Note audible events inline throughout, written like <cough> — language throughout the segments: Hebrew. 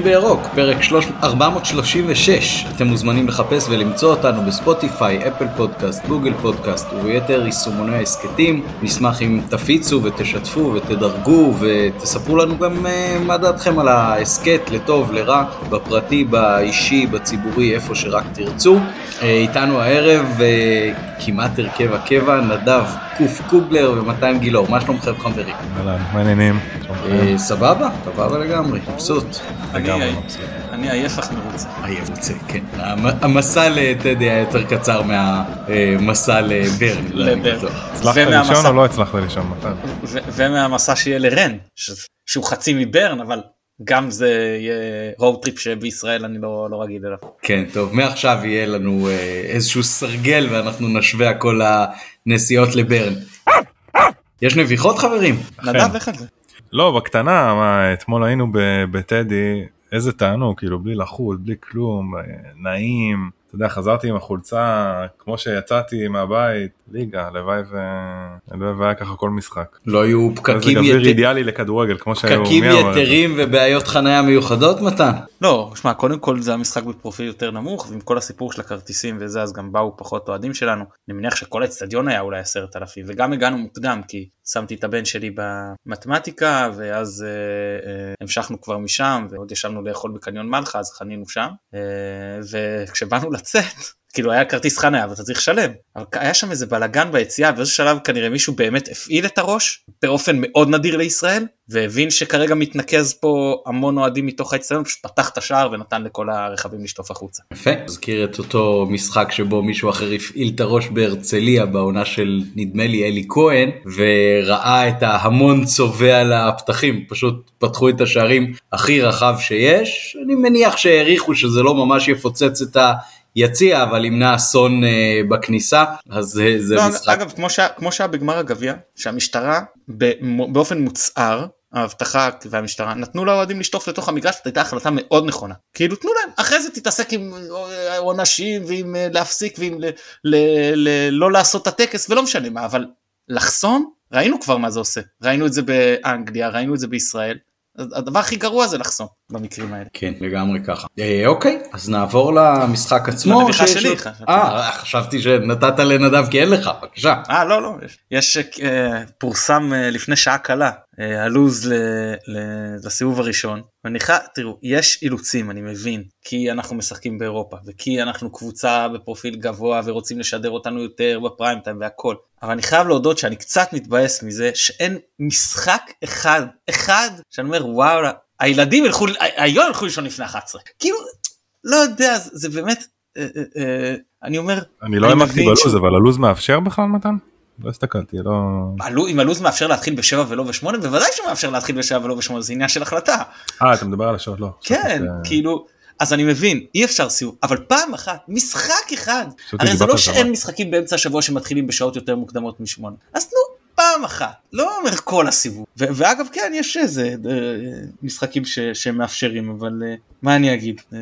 פותחים בירוק, פרק 436. אתם מוזמנים לחפש ולמצוא אותנו בספוטיפיי, אפל פודקאסט, גוגל פודקאסט וביתר יישומוני ההסכתים. נשמח אם תפיצו ותשתפו ותדרגו ותספרו לנו גם uh, מה דעתכם על ההסכת, לטוב, לרע, בפרטי, באישי, בציבורי, איפה שרק תרצו. Uh, איתנו הערב uh, כמעט הרכב הקבע, נדב קוף קוגלר ומתן גילאור. מה שלומכם חברים? אהלן, מה העניינים? סבבה, סבבה לגמרי, מבסוט. אני עייף אך מרוצה. עייף מרוצה, כן. המסע לטדי היה יותר קצר מהמסע לברן. לברן. הצלחת לישון או לא הצלחת לישון? ומהמסע שיהיה לרן, שהוא חצי מברן, אבל גם זה יהיה road trip שבישראל אני לא, לא רגיל אליו. כן, טוב, מעכשיו יהיה לנו אה, איזשהו סרגל ואנחנו נשווה הכל הנסיעות לברן. יש נביחות חברים? נדב, איך על זה? לא, בקטנה, מה, אתמול היינו בטדי, איזה תענוג, כאילו, בלי לחוץ, בלי כלום, נעים. אתה יודע, חזרתי עם החולצה כמו שיצאתי מהבית, ליגה, הלוואי ו... הלוואי והיה ככה כל משחק. לא היו פקקים יתרים. זה גביר אידיאלי לכדורגל, כמו שהיו... פקקים יתרים ובעיות חניה מיוחדות מתן? לא, שמע, קודם כל זה המשחק בפרופיל יותר נמוך, ועם כל הסיפור של הכרטיסים וזה, אז גם באו פחות אוהדים שלנו. אני מניח שכל האצטדיון היה אולי עשרת אלפים, וגם הגענו מוקדם, כי שמתי את הבן שלי במתמטיקה, ואז אה, אה, המשכנו כבר משם, ועוד ישבנו לאכול בקניון מלחה, אז חנינו שם, אה, וכשבאנו לצאת, כאילו היה כרטיס חניה ואתה צריך לשלם. אבל היה שם איזה בלאגן ביציאה באיזה שלב כנראה מישהו באמת הפעיל את הראש באופן מאוד נדיר לישראל והבין שכרגע מתנקז פה המון אוהדים מתוך האצטדיון פשוט פתח את השער ונתן לכל הרכבים לשטוף החוצה. יפה, מזכיר את אותו משחק שבו מישהו אחר הפעיל את הראש בהרצליה בעונה של נדמה לי אלי כהן וראה את ההמון צובע לפתחים פשוט פתחו את השערים הכי רחב שיש אני מניח שהעריכו שזה לא ממש יפוצץ את ה... יציע אבל ימנע אסון אה, בכניסה אז זה, זה לא, משחק. אגב כמו, שה, כמו שהיה בגמר הגביע שהמשטרה באופן מוצהר האבטחה והמשטרה נתנו לאוהדים לשטוף לתוך המגרש זאת הייתה החלטה מאוד נכונה. כאילו תנו להם אחרי זה תתעסק עם עונשים ועם אה, להפסיק ועם ל, ל, ל, לא לעשות את הטקס ולא משנה מה אבל לחסום ראינו כבר מה זה עושה. ראינו את זה באנגליה ראינו את זה בישראל הדבר הכי גרוע זה לחסום במקרים האלה. כן לגמרי ככה. אה, אוקיי אז נעבור למשחק עצמו. לנביכה שלי. אה חשבתי שנתת לנדב כי אין לך בבקשה. אה לא לא יש אה, פורסם אה, לפני שעה קלה אה, הלוז ל, ל, לסיבוב הראשון. ואני חייב, תראו, יש אילוצים, אני מבין, כי אנחנו משחקים באירופה, וכי אנחנו קבוצה בפרופיל גבוה ורוצים לשדר אותנו יותר בפריים טיים והכל. אבל אני חייב להודות שאני קצת מתבאס מזה שאין משחק אחד, אחד, שאני אומר וואו, הילדים ילכו, היום ילכו לישון לפני 11. כאילו, לא יודע, זה, זה באמת, אה, אה, אה, אני אומר, אני לא העמקתי בלוז, אבל הלוז מאפשר בכלל מתן? לא הסתכלתי, לא... אם הלו"ז מאפשר להתחיל בשבע ולא בשמונה, בוודאי שהוא מאפשר להתחיל בשבע ולא בשמונה, זה עניין של החלטה. אה, אתה מדבר על השעות, לא. כן, כאילו, אז אני מבין, אי אפשר סיום, אבל פעם אחת, משחק אחד, הרי זה לא שאין משחקים באמצע השבוע שמתחילים בשעות יותר מוקדמות משמונה, אז תנו פעם אחת, לא אומר כל הסיבוב. ואגב, כן, יש איזה אה, משחקים שמאפשרים, אבל אה, מה אני אגיד, אה,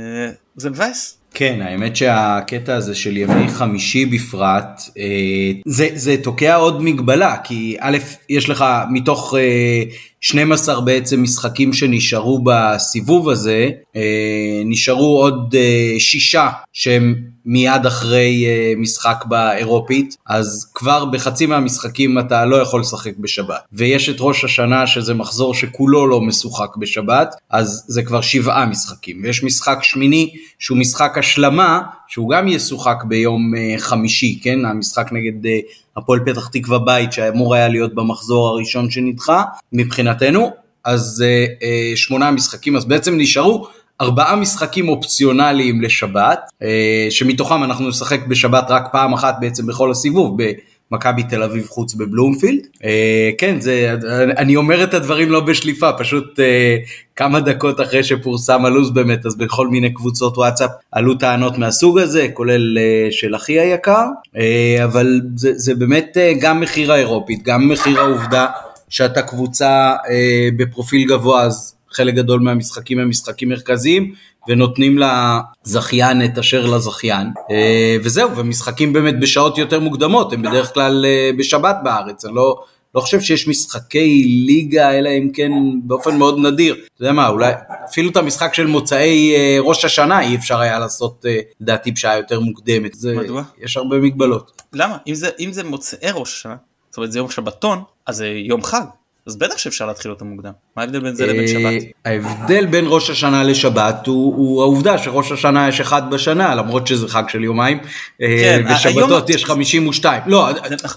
זה מבאס. כן, האמת שהקטע הזה של ימי חמישי בפרט, אה, זה, זה תוקע עוד מגבלה, כי א', יש לך מתוך אה, 12 בעצם משחקים שנשארו בסיבוב הזה, אה, נשארו עוד אה, שישה שהם מיד אחרי אה, משחק באירופית, אז כבר בחצי מהמשחקים אתה לא יכול לשחק בשבת. ויש את ראש השנה שזה מחזור שכולו לא משוחק בשבת, אז זה כבר שבעה משחקים. ויש משחק שמיני שהוא משחק השלמה, שהוא גם ישוחק ביום חמישי, כן? המשחק נגד הפועל פתח תקווה בית שאמור היה להיות במחזור הראשון שנדחה מבחינתנו, אז אה, אה, שמונה משחקים, אז בעצם נשארו ארבעה משחקים אופציונליים לשבת, אה, שמתוכם אנחנו נשחק בשבת רק פעם אחת בעצם בכל הסיבוב, במכבי תל אביב חוץ בבלומפילד. אה, כן, זה, אני אומר את הדברים לא בשליפה, פשוט אה, כמה דקות אחרי שפורסם הלו"ז באמת, אז בכל מיני קבוצות וואטסאפ עלו טענות מהסוג הזה, כולל של אחי היקר, אבל זה, זה באמת גם מחיר האירופית, גם מחיר העובדה שאתה קבוצה בפרופיל גבוה, אז חלק גדול מהמשחקים הם משחקים מרכזיים, ונותנים לזכיין את אשר לזכיין, וזהו, ומשחקים באמת בשעות יותר מוקדמות, הם בדרך כלל בשבת בארץ, אני לא לא חושב שיש משחקי ליגה, אלא אם כן באופן מאוד נדיר. אתה יודע מה, אולי אפילו את המשחק של מוצאי אה, ראש השנה אי אפשר היה לעשות, אה, לדעתי, בשעה יותר מוקדמת. זה, מדוע? יש הרבה מגבלות. למה? אם זה, אם זה מוצאי ראש השנה, זאת אומרת זה יום שבתון, אז זה יום חג. אז בטח שאפשר להתחיל אותו מוקדם. מה ההבדל בין זה לבין אה, שבת? ההבדל בין ראש השנה לשבת הוא, הוא העובדה שראש השנה יש אחד בשנה, למרות שזה חג של יומיים. כן, אה, בשבתות היום- יש 52. לא,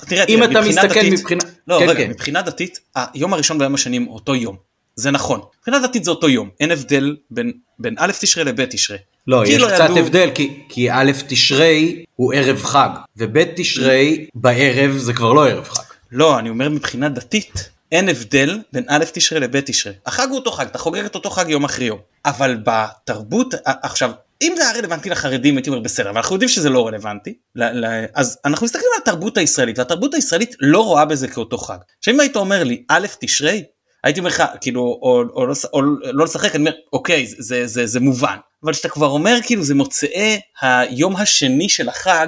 תראה, אם אתה מסתכל מבחינה... לא, כן, רגע, כן. מבחינה דתית, היום הראשון והיום השני הם אותו יום. זה נכון. מבחינה דתית זה אותו יום. אין הבדל בין, בין א' תשרי לב' תשרי. לא, יש כאילו קצת ידעו- הבדל, כי, כי א' תשרי הוא ערב חג, וב' תשרי בערב זה כבר לא ערב חג. לא, אני אומר מבחינה דתית, אין הבדל בין א' תשרי לב' תשרי. החג הוא אותו חג, אתה חוגג את אותו חג יום אחרי יום. אבל בתרבות, עכשיו, אם זה היה רלוונטי לחרדים הייתי אומר בסדר, אבל אנחנו יודעים שזה לא רלוונטי, ל- ל- אז אנחנו מסתכלים על התרבות הישראלית, והתרבות הישראלית לא רואה בזה כאותו חג. עכשיו אם היית אומר לי א' תשרי, הייתי אומר לך, כאילו, או, או, לא, או לא לשחק, אני אומר, אוקיי, זה, זה, זה, זה מובן. אבל כשאתה כבר אומר, כאילו, זה מוצאי היום השני של החג,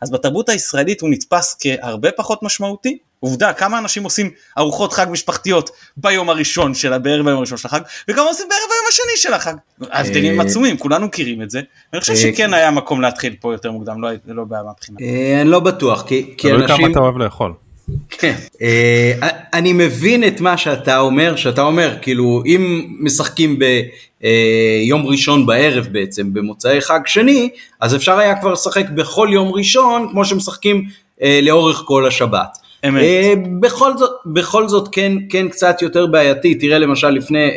אז בתרבות הישראלית הוא נתפס כהרבה פחות משמעותי. עובדה, כמה אנשים עושים ארוחות חג משפחתיות ביום הראשון של בערב היום הראשון של החג, וכמה עושים בערב היום השני של החג. ההבדלים אה, עצומים, כולנו מכירים את זה. אני חושב אה, שכן היה מקום להתחיל פה יותר מוקדם, לא, לא בעיה מהבחינה. אה, אני לא בטוח, כי, כי תלוי כמה אנשים... אתה אוהב לאכול. כן. אה, אני מבין את מה שאתה אומר, שאתה אומר, כאילו, אם משחקים ביום ראשון בערב בעצם, במוצאי חג שני, אז אפשר היה כבר לשחק בכל יום ראשון, כמו שמשחקים אה, לאורך כל השבת. אמת. אה, בכל זאת, בכל זאת כן, כן קצת יותר בעייתי, תראה למשל לפני אה,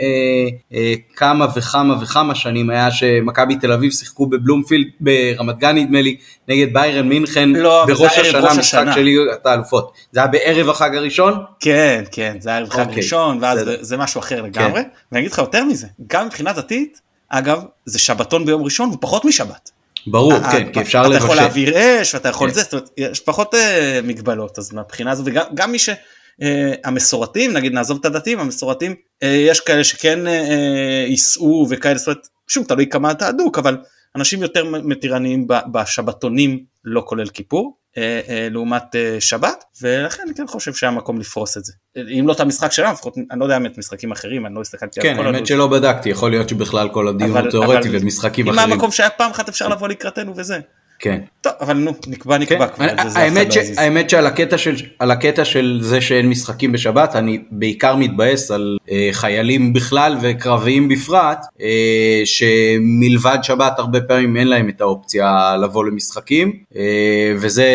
אה, כמה וכמה וכמה שנים היה שמכבי תל אביב שיחקו בבלומפילד ברמת גן נדמה לי, נגד ביירן מינכן, לא, בראש השנה, משחק. של ליגת האלופות. זה היה בערב החג הראשון? כן, כן, זה היה ערב חג אוקיי, ראשון, ואז. זה, זה משהו אחר לגמרי. ואני אגיד לך יותר מזה, גם מבחינה דתית, אגב, זה שבתון ביום ראשון הוא פחות משבת. ברור, אה, כן, כי אפשר אתה יכול לבשל. להעביר אש ואתה יכול כן. זה, זאת אומרת, יש פחות אה, מגבלות, אז מהבחינה הזו, וגם גם מי שהמסורתיים, נגיד נעזוב את הדתיים, המסורתיים, אה, יש כאלה שכן אה, אה, ייסעו וכאלה, זאת אומרת, שוב, תלוי כמה אתה אדוק, אבל אנשים יותר מתירניים בשבתונים, לא כולל כיפור. אה, אה, לעומת אה, שבת ולכן אני כן חושב שהיה מקום לפרוס את זה אם לא את המשחק שלנו לפחות אני לא יודע באמת משחקים אחרים אני לא הסתכלתי כן, על כל האמת הלו"ז. שלא בדקתי, יכול להיות שבכלל כל הדיון הוא תיאורטי ומשחקים אם אחרים. מקום שהיה פעם אחת אפשר לבוא לקראתנו וזה כן. טוב אבל נו נקבע כן. נקבע כבר זה אף אחד האמת, ש... האמת שעל הקטע של, הקטע של זה שאין משחקים בשבת, אני בעיקר מתבאס על אה, חיילים בכלל וקרביים בפרט, אה, שמלבד שבת הרבה פעמים אין להם את האופציה לבוא למשחקים, אה, וזה,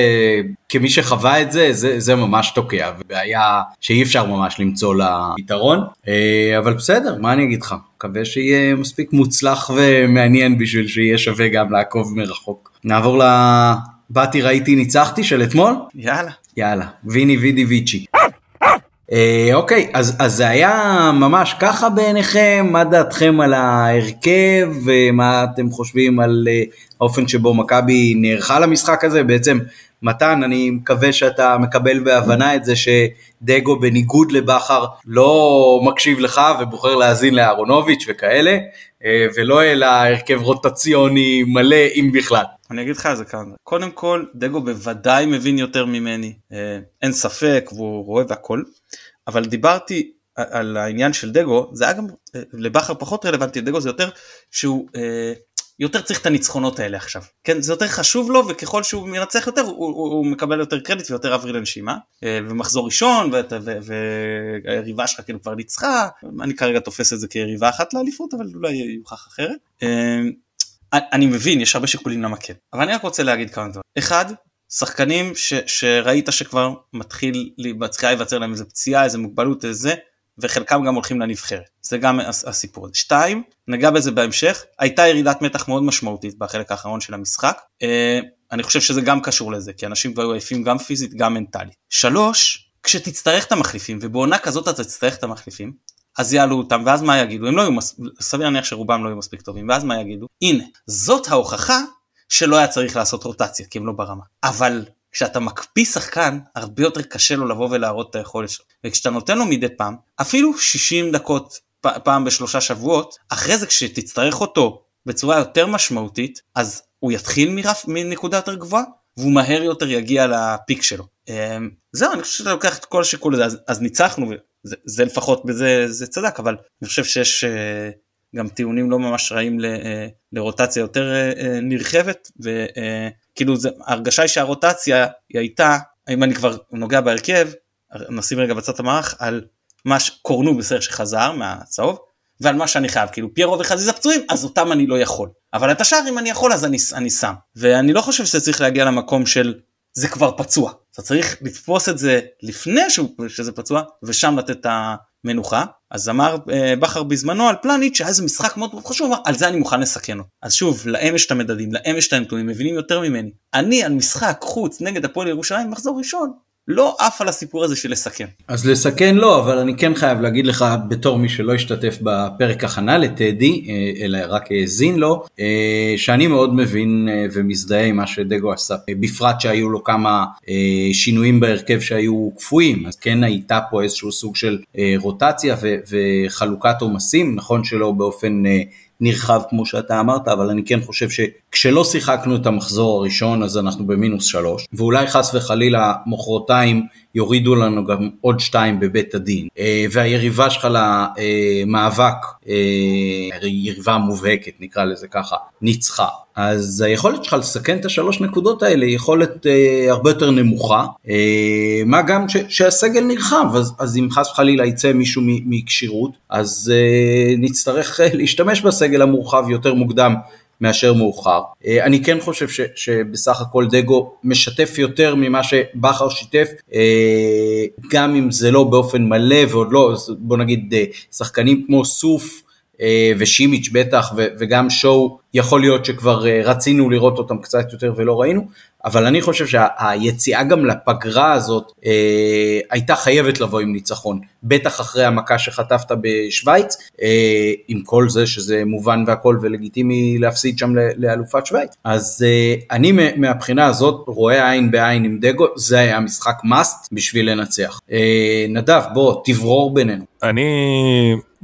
כמי שחווה את זה, זה, זה ממש תוקע, ובעיה שאי אפשר ממש למצוא לה פתרון, אה, אבל בסדר, מה אני אגיד לך? מקווה שיהיה מספיק מוצלח ומעניין בשביל שיהיה שווה גם לעקוב מרחוק. נעבור ל... באתי ראיתי ניצחתי של אתמול? יאללה יאללה, ויני וידי ויצ'י. אה, אוקיי, אז, אז זה היה ממש ככה בעיניכם? מה דעתכם על ההרכב? ומה אתם חושבים על אה, האופן שבו מכבי נערכה למשחק הזה? בעצם, מתן, אני מקווה שאתה מקבל בהבנה את זה שדגו בניגוד לבכר לא מקשיב לך ובוחר להאזין לאהרונוביץ' וכאלה, אה, ולא אלא הרכב רוטציוני מלא, אם בכלל. אני אגיד לך על זה דברים. קודם כל דגו בוודאי מבין יותר ממני אה, אין ספק והוא רואה והכל אבל דיברתי על- העניין של דגו זה היה גם אה, לבכר פחות רלוונטי דגו זה יותר שהוא יותר צריך את הניצחונות האלה עכשיו. כן זה יותר חשוב לו וככל שהוא מנצח יותר הוא, הוא, מקבל יותר קרדיט ויותר אוויר לנשימה. אה, ומחזור ראשון והיריבה שלך כאילו כבר ניצחה. אני כרגע תופס את זה כיריבה אחת לאליפות אבל אולי יוכח אחרת. אה, אני מבין יש הרבה שיקולים למה כן. אבל אני רק רוצה להגיד כמה דברים. אחד שחקנים ש, שראית שכבר מתחיל מצליחה להיווצר להם איזה פציעה איזה מוגבלות איזה וחלקם גם הולכים לנבחרת. זה גם הס- הסיפור הזה. שתיים נגע בזה בהמשך הייתה ירידת מתח מאוד משמעותית בחלק האחרון של המשחק. אה, אני חושב שזה גם קשור לזה כי אנשים כבר היו עייפים גם פיזית גם מנטלית. שלוש כשתצטרך את המחליפים ובעונה כזאת אתה תצטרך את המחליפים אז יעלו אותם ואז מה יגידו? הם לא היו מס... סביר להניח שרובם לא היו מספיק טובים ואז מה יגידו? הנה זאת ההוכחה שלא היה צריך לעשות רוטציה כי הם לא ברמה. אבל כשאתה מקפיא שחקן הרבה יותר קשה לו לבוא ולהראות את היכולת שלו. וכשאתה נותן לו מדי פעם אפילו 60 דקות פעם בשלושה שבועות אחרי זה כשתצטרך אותו בצורה יותר משמעותית אז הוא יתחיל מרף מנקודה יותר גבוהה והוא מהר יותר יגיע לפיק שלו. אמ, זהו אני חושב שאתה לוקח את כל השיקול הזה אז, אז ניצחנו וזה זה לפחות בזה זה צדק אבל אני חושב שיש אה, גם טיעונים לא ממש רעים ל, אה, לרוטציה יותר אה, נרחבת וכאילו ההרגשה היא שהרוטציה היא הייתה אם אני כבר נוגע בהרכב נשים רגע בצד המערך על מה שקורנו בסדר שחזר מהצהוב ועל מה שאני חייב. כאילו פיירו וחזיזה פצועים אז אותם אני לא יכול. אבל את השאר אם אני יכול אז אני, אני שם. ואני לא חושב שזה צריך להגיע למקום של זה כבר פצוע. אתה צריך לתפוס את זה לפני שזה פצוע ושם לתת את המנוחה אז אמר אה, בכר בזמנו על פלניץ' שהיה איזה משחק מאוד מאוד חשוב על זה אני מוכן לסכן אותו. אז שוב להם יש את המדדים להם יש את הנתונים מבינים יותר ממני. אני על משחק חוץ נגד הפועל ירושלים מחזור ראשון לא עף על הסיפור הזה של לסכן. אז לסכן לא, אבל אני כן חייב להגיד לך בתור מי שלא השתתף בפרק הכנה לטדי, אה, אלא רק האזין לו, אה, שאני מאוד מבין אה, ומזדהה עם מה שדגו עשה, בפרט שהיו לו כמה שינויים בהרכב שהיו קפואים, אז כן הייתה פה איזשהו סוג של רוטציה וחלוקת עומסים, נכון שלא באופן נרחב כמו שאתה אמרת, אבל אני כן חושב שכשלא שיחקנו את המחזור הראשון אז אנחנו במינוס שלוש, ואולי חס וחלילה מחרתיים יורידו לנו גם עוד שתיים בבית הדין, אה, והיריבה שלך למאבק, אה, יריבה מובהקת נקרא לזה ככה, ניצחה. אז היכולת שלך לסכן את השלוש נקודות האלה היא יכולת אה, הרבה יותר נמוכה, אה, מה גם ש, שהסגל נרחב, אז, אז אם חס וחלילה יצא מישהו מכשירות, אז אה, נצטרך אה, להשתמש בסגל המורחב יותר מוקדם מאשר מאוחר. אה, אני כן חושב ש, שבסך הכל דגו משתף יותר ממה שבכר שיתף, אה, גם אם זה לא באופן מלא ועוד לא, בוא נגיד אה, שחקנים כמו סוף ושימיץ' בטח וגם שואו, יכול להיות שכבר רצינו לראות אותם קצת יותר ולא ראינו, אבל אני חושב שהיציאה גם לפגרה הזאת אה, הייתה חייבת לבוא עם ניצחון, בטח אחרי המכה שחטפת בשוויץ, אה, עם כל זה שזה מובן והכל ולגיטימי להפסיד שם לאלופת שוויץ. אז אה, אני מהבחינה הזאת רואה עין בעין עם דגו, זה היה משחק מאסט בשביל לנצח. אה, נדב, בוא, תברור בינינו. אני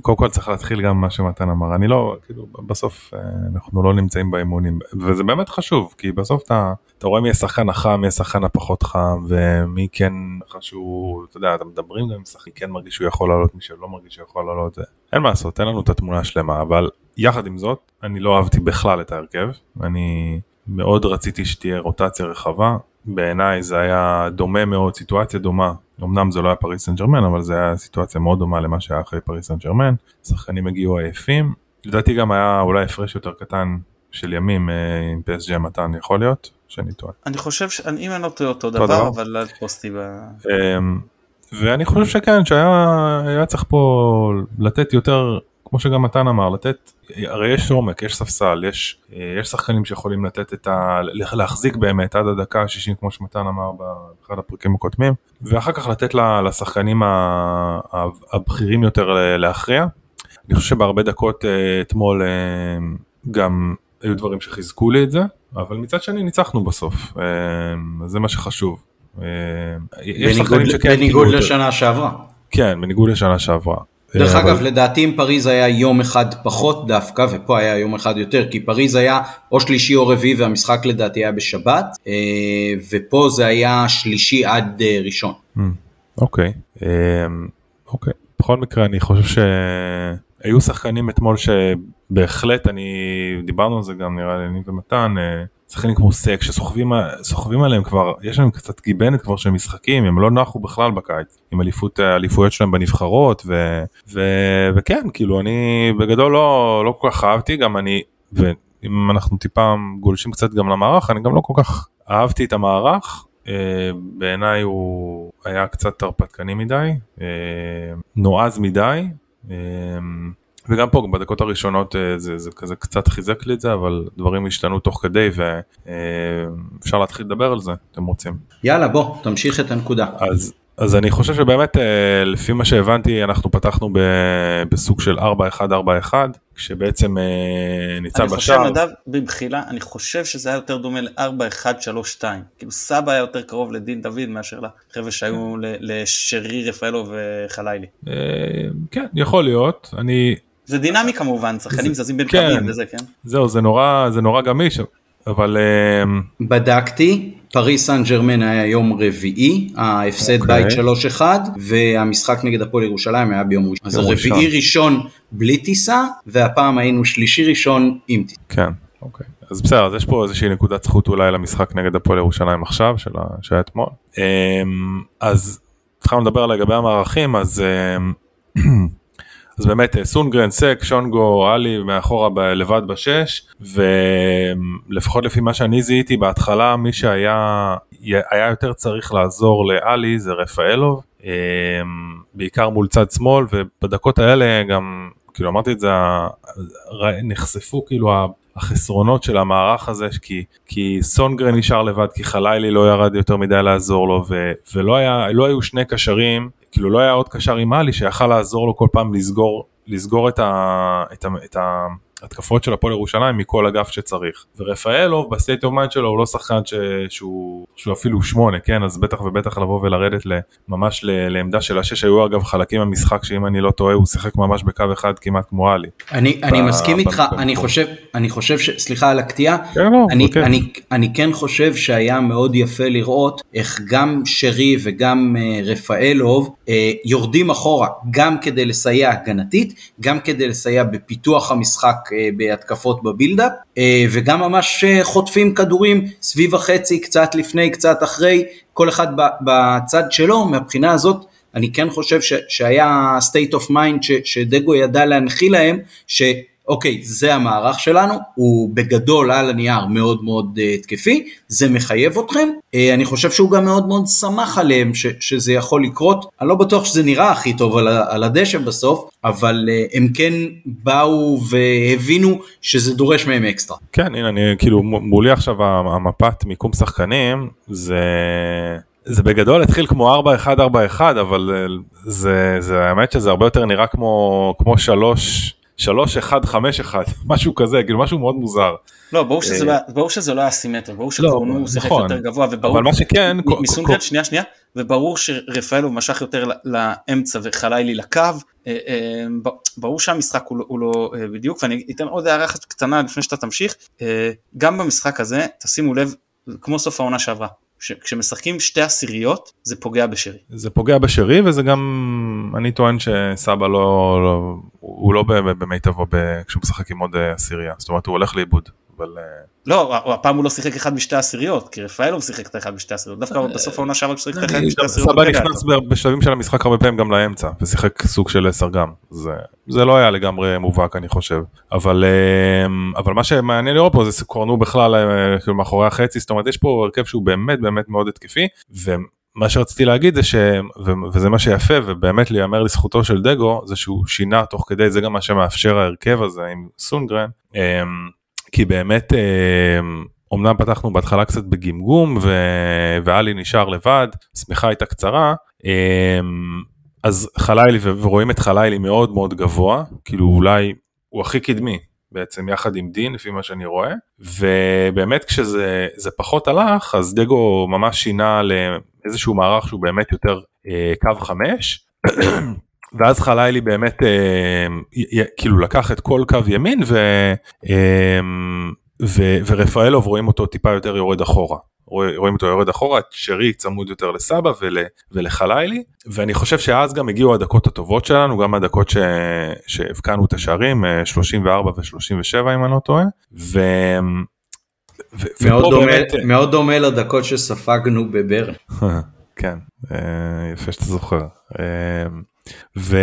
קודם כל צריך להתחיל גם מה שמתן אמר. אני לא כאילו בסוף אה, אנחנו לא נמצאים באימונים וזה באמת חשוב כי בסוף אתה אתה רואה מי השחקן החם מי השחקן הפחות חם ומי כן חשוב אתה יודע אתם מדברים גם עם שחקן כן מרגיש שהוא יכול לעלות מי שלא מרגיש שהוא יכול לעלות אין מה לעשות אין לנו את התמונה השלמה אבל יחד עם זאת אני לא אהבתי בכלל את ההרכב. אני מאוד רציתי שתהיה רוטציה רחבה בעיניי זה היה דומה מאוד סיטואציה דומה. אמנם זה לא היה פריס סן ג'רמן אבל זה היה סיטואציה מאוד דומה למה שהיה אחרי פריס סן ג'רמן. שחקנים הגיעו עייפים. לדעתי גם היה אולי הפרש יותר קטן של ימים אה, עם פסג'י מתן יכול להיות שאני טועה. אני חושב שאם אני לא טועה אותו דבר אבל אל תפוס ב... אמ, ואני חושב שכן שהיה צריך פה לתת יותר כמו שגם מתן אמר לתת הרי יש עומק יש ספסל יש יש שחקנים שיכולים לתת את ה... להחזיק באמת עד הדקה ה-60 כמו שמתן אמר באחד הפרקים הקודמים ואחר כך לתת לשחקנים הבכירים יותר להכריע. אני חושב שבהרבה דקות אה, אתמול אה, גם היו דברים שחיזקו לי את זה אבל מצד שני ניצחנו בסוף אה, זה מה שחשוב. בניגוד, בניגוד לשנה שעברה. כן בניגוד לשנה שעברה. דרך אבל... אגב, לדעתי אם פריז היה יום אחד פחות דווקא, ופה היה יום אחד יותר, כי פריז היה או שלישי או רביעי והמשחק לדעתי היה בשבת, אה, ופה זה היה שלישי עד אה, ראשון. Mm, אוקיי, אוקיי. בכל מקרה אני חושב שהיו שחקנים אתמול שבהחלט אני, דיברנו על זה גם נראה לי אני ומתן, אה, שחקנים כמו סק שסוחבים עליהם כבר, יש להם קצת גיבנת כבר של משחקים, הם לא נחו בכלל בקיץ, עם אליפות, האליפויות שלהם בנבחרות, ו, ו, וכן, כאילו אני בגדול לא, לא כל כך אהבתי, גם אני, ואם אנחנו טיפה גולשים קצת גם למערך, אני גם לא כל כך אהבתי את המערך, Uh, בעיניי הוא היה קצת תרפתקני מדי, uh, נועז מדי, uh, וגם פה בדקות הראשונות אה, זה, זה כזה קצת חיזק לי את זה אבל דברים השתנו תוך כדי ואפשר אה, להתחיל לדבר על זה אתם רוצים. יאללה בוא תמשיך את הנקודה. אז אז אני חושב שבאמת אה, לפי מה שהבנתי אנחנו פתחנו בסוג של 4-1-4-1 כשבעצם ניצב בשער. אני חושב נדב במחילה אני חושב שזה היה יותר דומה ל-4-1-3-2 כאילו סבא היה יותר קרוב לדין דוד מאשר לחבר'ה שהיו לשרי רפאלו וחלילי. כן יכול להיות אני זה דינמי כמובן, שחקנים זזים בין כן, קווים וזה, כן? זהו, זה נורא, זה נורא גמיש, אבל... אמ, בדקתי, פריס סן ג'רמן היה יום רביעי, ההפסד אוקיי. בית 3-1, והמשחק נגד הפועל ירושלים היה ביום ראשון. אז יום הרביעי ראשון. בלי טיסה, והפעם היינו שלישי ראשון עם טיסה. כן, אוקיי. אז בסדר, אז יש פה איזושהי נקודת זכות אולי למשחק נגד הפועל ירושלים עכשיו, של ה- שהיה אתמול. אמ, אז התחלנו לדבר לגבי המערכים, אז אמ, אז באמת אה, סונגרן, סק, שונגו, עלי מאחורה ב- לבד בשש, ולפחות לפי מה שאני זיהיתי בהתחלה, מי שהיה היה יותר צריך לעזור לעלי זה רפאלוב, אמ, בעיקר מול צד שמאל, ובדקות האלה גם, כאילו אמרתי את זה, נחשפו כאילו החסרונות של המערך הזה, כי, כי סונגרן נשאר לבד, כי חלילי לא ירד יותר מדי לעזור לו, ו, ולא היה, לא היו שני קשרים, כאילו לא היה עוד קשר עם עלי שיכל לעזור לו כל פעם לסגור, לסגור את, ה, את, ה, את ה, התקפות של הפועל ירושלים מכל אגף שצריך. ורפאלוב ב state of mind שלו הוא לא שחקן ש, שהוא, שהוא אפילו שמונה, כן? אז בטח ובטח לבוא ולרדת ממש ל, לעמדה של השש, היו אגב חלקים במשחק שאם אני לא טועה הוא שיחק ממש בקו אחד כמעט כמו עלי. אני, אני מסכים ב- איתך, במקום. אני חושב, אני חושב ש... סליחה על הקטיעה, כן, לא, אני, בכיף. אני, אני כן חושב שהיה מאוד יפה לראות איך גם שרי וגם אה, רפאלוב אה, יורדים אחורה, גם כדי לסייע הגנתית, גם כדי לסייע בפיתוח המשחק בהתקפות בבילדאפ, אה, וגם ממש אה, חוטפים כדורים סביב החצי, קצת לפני, קצת אחרי, כל אחד בצד שלו, מהבחינה הזאת אני כן חושב ש, שהיה state of mind ש, שדגו ידע להנחיל להם, שאוקיי, זה המערך שלנו, הוא בגדול על הנייר מאוד מאוד uh, תקפי, זה מחייב אתכם, uh, אני חושב שהוא גם מאוד מאוד שמח עליהם ש, שזה יכול לקרות, אני לא בטוח שזה נראה הכי טוב על, על הדשא בסוף, אבל uh, הם כן באו והבינו שזה דורש מהם אקסטרה. כן, הנה אני כאילו מולי עכשיו המפת מיקום שחקנים, זה... זה בגדול התחיל כמו 4-1-4-1, אבל אה, זה, זה האמת שזה הרבה יותר נראה כמו, כמו 3, 3-1-5-1, <laughs> משהו כזה, כאילו משהו מאוד מוזר. לא, ברור שזה אה, לא ברור שזה לא היה סימטרי, ברור לא, שקורנו שיחק נכון. יותר גבוה, וברור, אבל מה שכן, מ- כל- מסונגרן, כל- שנייה שנייה, וברור שרפאלוב משך יותר לאמצע וחלילי לקו, אה, אה, ברור שהמשחק הוא לא- הוא לא בדיוק, ואני אתן עוד הערה קטנה לפני שאתה תמשיך, גם במשחק הזה, תשימו לב, כמו סוף העונה שעברה, כשמשחקים שתי עשיריות, זה פוגע בשרי. זה פוגע בשרי וזה גם, אני טוען שסבא לא, לא הוא לא במיטבו כשהוא משחק עם עוד אה, עשירייה, זאת אומרת הוא הולך לאיבוד. אבל אה, לא, הפעם הוא לא שיחק אחד בשתי עשיריות, כי רפאלוב שיחק את האחד בשתי עשיריות, דווקא בסוף העונה שעברה הוא שיחק את האחד בשתי עשיריות. סבא פגע נכנס בשלבים של המשחק הרבה פעמים גם לאמצע ושיחק סוג של 10 גם זה לא היה לגמרי מובהק אני חושב. אבל אה, אבל מה שמעניין לראות פה זה קורנו בכלל אה, כאילו מאחורי החצי. זאת אומרת יש פה הרכב שהוא באמת באמת מאוד התקפי ומה שרציתי להגיד זה ש... ו- וזה מה שיפה ובאמת להיאמר לזכותו של דגו זה שהוא שינה תוך כדי זה גם מה שמאפשר ההרכב הזה עם סונגרן. אה, כי באמת אה, אמנם פתחנו בהתחלה קצת בגמגום ו... ואלי נשאר לבד, השמיכה הייתה קצרה, אמ, אז חלילי ו- ורואים את חלילי מאוד מאוד גבוה, כאילו אולי הוא הכי קדמי בעצם יחד עם דין לפי מה שאני רואה, ובאמת כשזה זה פחות הלך אז דגו ממש שינה לאיזשהו מערך שהוא באמת יותר אה, קו חמש. ואז חלילי באמת אה, י- כאילו לקח את כל קו ימין ו, אה, ו, ורפאלוב רואים אותו טיפה יותר יורד אחורה. רוא- רואים אותו יורד אחורה, שרי צמוד יותר לסבא ול, ולחלילי, ואני חושב שאז גם הגיעו הדקות הטובות שלנו, גם הדקות ש, שהבקענו את השערים, אה, 34 ו-37 אם אני לא טועה, ו... ו- מאוד דומה, באמת- מאוד דומה לדקות שספגנו בברן. <laughs> כן, אה, יפה שאתה זוכר. ו...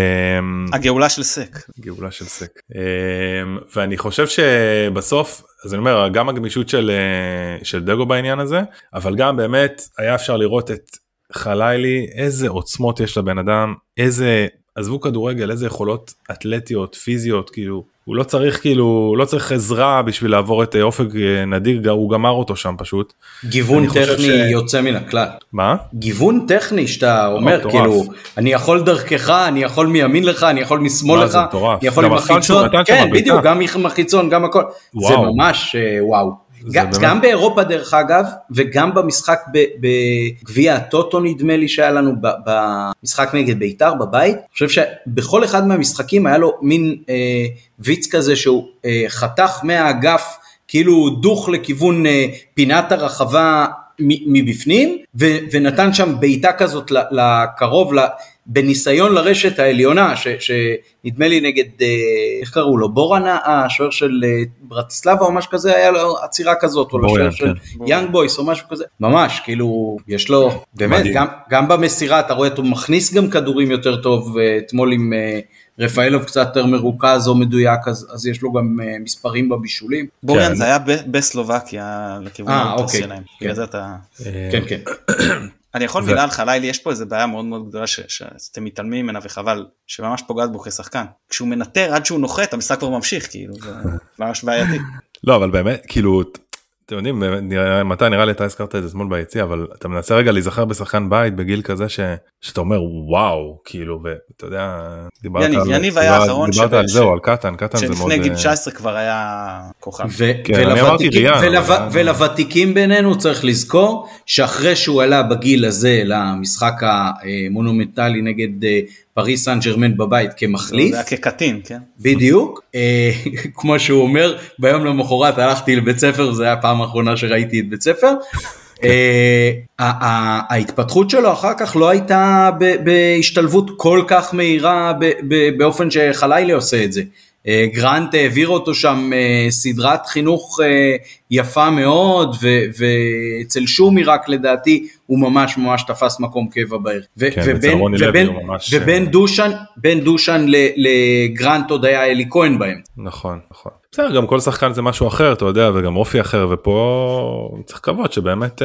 הגאולה של סק. גאולה של סק. אמ, ואני חושב שבסוף, אז אני אומר, גם הגמישות של, אה, של דגו בעניין הזה, אבל גם באמת היה אפשר לראות את חלילי, איזה עוצמות יש לבן אדם, איזה, עזבו כדורגל, איזה יכולות אתלטיות, פיזיות, כאילו, הוא לא צריך כאילו, לא צריך עזרה בשביל לעבור את אה, אופק אה, נדיר, הוא גמר אותו שם פשוט. גיוון טכני ש- יוצא מן הכלל. מה? גיוון טכני שאתה אומר מטורף. כאילו אני יכול דרכך אני יכול מימין לך אני יכול משמאל לך זה. אני יכול עם החיצון כן. בדיוק גם עם החיצון גם הכל זה וואו. ממש אה, וואו. גם, באמת- גם באירופה דרך אגב וגם במשחק בגביע הטוטו נדמה לי שהיה לנו במשחק נגד בית"ר בבית. אני חושב שבכל אחד מהמשחקים היה לו מין אה, ויץ כזה שהוא אה, חתך מהאגף כאילו דוך לכיוון אה, פינת הרחבה מבפנים ו, ונתן שם בעיטה כזאת לקרוב, בניסיון לרשת העליונה, שנדמה לי נגד, אה, איך קראו לו, בורן השוער של אה, ברטיסלבה או משהו כזה, היה לו עצירה כזאת, או לשוער של יאנג בויס או משהו כזה, ממש, כאילו, יש לו, באמת, גם, גם במסירה אתה רואה, הוא מכניס גם כדורים יותר טוב, אתמול עם... רפאלוב קצת יותר מרוכז או מדויק אז, אז יש לו גם uh, מספרים בבישולים. בוריאן כן. זה היה בסלובקיה לכיוון אה, אוקיי, שלהם. כן. זה אתה... כן כן. <coughs> אני יכול מילה על חלילי יש פה איזה בעיה מאוד מאוד גדולה שאתם מתעלמים ממנה וחבל שממש פוגעת בו כשחקן כשהוא מנטר עד שהוא נוחת המשחק כבר ממשיך כאילו זה <laughs> ממש בעייתי. לא אבל באמת כאילו אתם יודעים מתי נראה לי אתה הזכרת את זה אתמול ביציע אבל אתה מנסה רגע להיזכר בשחקן בית בגיל כזה ש, שאתה אומר וואו כאילו ואתה יודע דיברת יניב, על, יניב היה האחרון דיברת על זהו על קטן קטן זה מאוד שלפני גיל 19 אה, כבר היה כוכב. ו- כן, ולוותיקים, ולו, ולוותיקים בינינו צריך לזכור שאחרי שהוא עלה בגיל הזה למשחק המונומנטלי נגד אה, פריס סן ג'רמן בבית כמחליף. זה היה כקטין, כן. בדיוק, אה, <laughs> כמו שהוא אומר, ביום למחרת הלכתי לבית ספר, זו הייתה הפעם האחרונה שראיתי את בית ספר. אה, ההתפתחות שלו אחר כך לא הייתה בהשתלבות כל כך מהירה באופן שחלילי עושה את זה. אה, גרנט העביר אותו שם אה, סדרת חינוך אה, יפה מאוד ואצל שומי רק לדעתי הוא ממש ממש תפס מקום קבע בערך. כן, ובין, ובין, ממש... ובין דושן, בין דושן לגרנט עוד היה אלי כהן בהם. נכון נכון. בסדר גם כל שחקן זה משהו אחר אתה יודע וגם אופי אחר ופה צריך לקוות שבאמת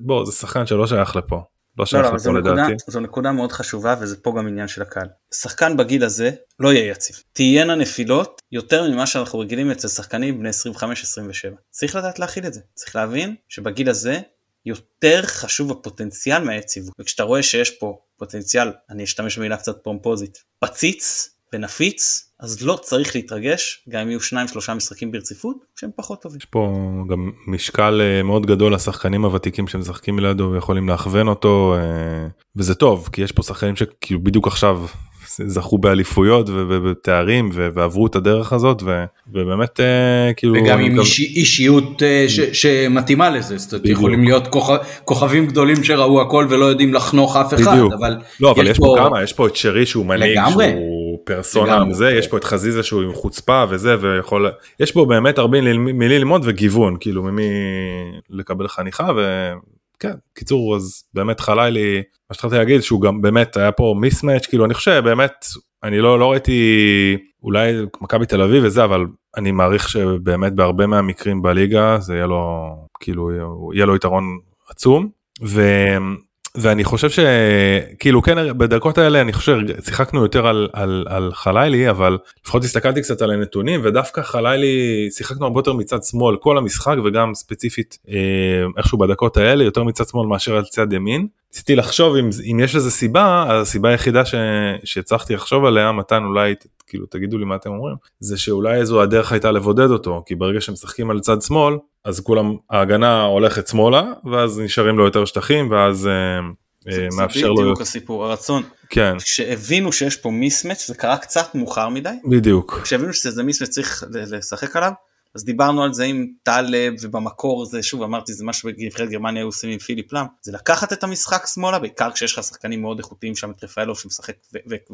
בוא זה שחקן שלא שייך לפה. לא שייך לא, לא, זו נקודה, זו נקודה מאוד חשובה וזה פה גם עניין של הקהל. שחקן בגיל הזה לא יהיה יציב. תהיינה נפילות יותר ממה שאנחנו רגילים אצל שחקנים בני 25-27. צריך לדעת להכיל את זה. צריך להבין שבגיל הזה יותר חשוב הפוטנציאל מהיציבות. וכשאתה רואה שיש פה פוטנציאל, אני אשתמש במילה קצת פומפוזית, פציץ ונפיץ, אז לא צריך להתרגש גם אם יהיו שניים שלושה משחקים ברציפות שהם פחות טובים. יש פה גם משקל אה, מאוד גדול לשחקנים הוותיקים שמשחקים לידו ויכולים להכוון אותו אה, וזה טוב כי יש פה שחקנים שכאילו בדיוק עכשיו זכו באליפויות ובתארים ועברו את הדרך הזאת ובאמת אה, כאילו וגם עם אישיות שמתאימה לזה זאת אומרת יכולים להיות כוכבים גדולים שראו הכל ולא יודעים לחנוך אף אחד אבל לא אבל יש פה כמה יש פה את שרי שהוא מנהיג פרסונה זה יש פה את חזיזה שהוא עם חוצפה וזה ויכול יש פה באמת הרבה מי ללמוד וגיוון כאילו ממי לקבל חניכה וכן קיצור אז באמת חלילי לי מה שהתחלתי להגיד שהוא גם באמת היה פה מיסמץ' כאילו אני חושב באמת אני לא לא ראיתי אולי מכבי תל אביב וזה אבל אני מעריך שבאמת בהרבה מהמקרים בליגה זה יהיה לו כאילו יהיה לו יתרון עצום. ו... ואני חושב שכאילו כן בדקות האלה אני חושב שיחקנו יותר על, על, על חלילי אבל לפחות הסתכלתי קצת על הנתונים ודווקא חלילי שיחקנו הרבה יותר מצד שמאל כל המשחק וגם ספציפית אה, איכשהו בדקות האלה יותר מצד שמאל מאשר על צד ימין. ניסיתי לחשוב אם, אם יש לזה סיבה הסיבה היחידה שהצלחתי לחשוב עליה מתן אולי כאילו תגידו לי מה אתם אומרים זה שאולי איזו הדרך הייתה לבודד אותו כי ברגע שמשחקים על צד שמאל אז כולם ההגנה הולכת שמאלה ואז נשארים לו יותר שטחים ואז אה, אה, מאפשר לו. זה בדיוק הסיפור הרצון. כן. כשהבינו שיש פה מיסמץ' זה קרה קצת מאוחר מדי. בדיוק. כשהבינו שזה מיסמץ' צריך לשחק עליו אז דיברנו על זה עם טלב ובמקור זה שוב אמרתי זה משהו בנבחרת גרמניה היו עושים עם פיליפ לאם זה לקחת את המשחק שמאלה בעיקר כשיש לך שחקנים מאוד איכותיים שם את רפאלוב שמשחק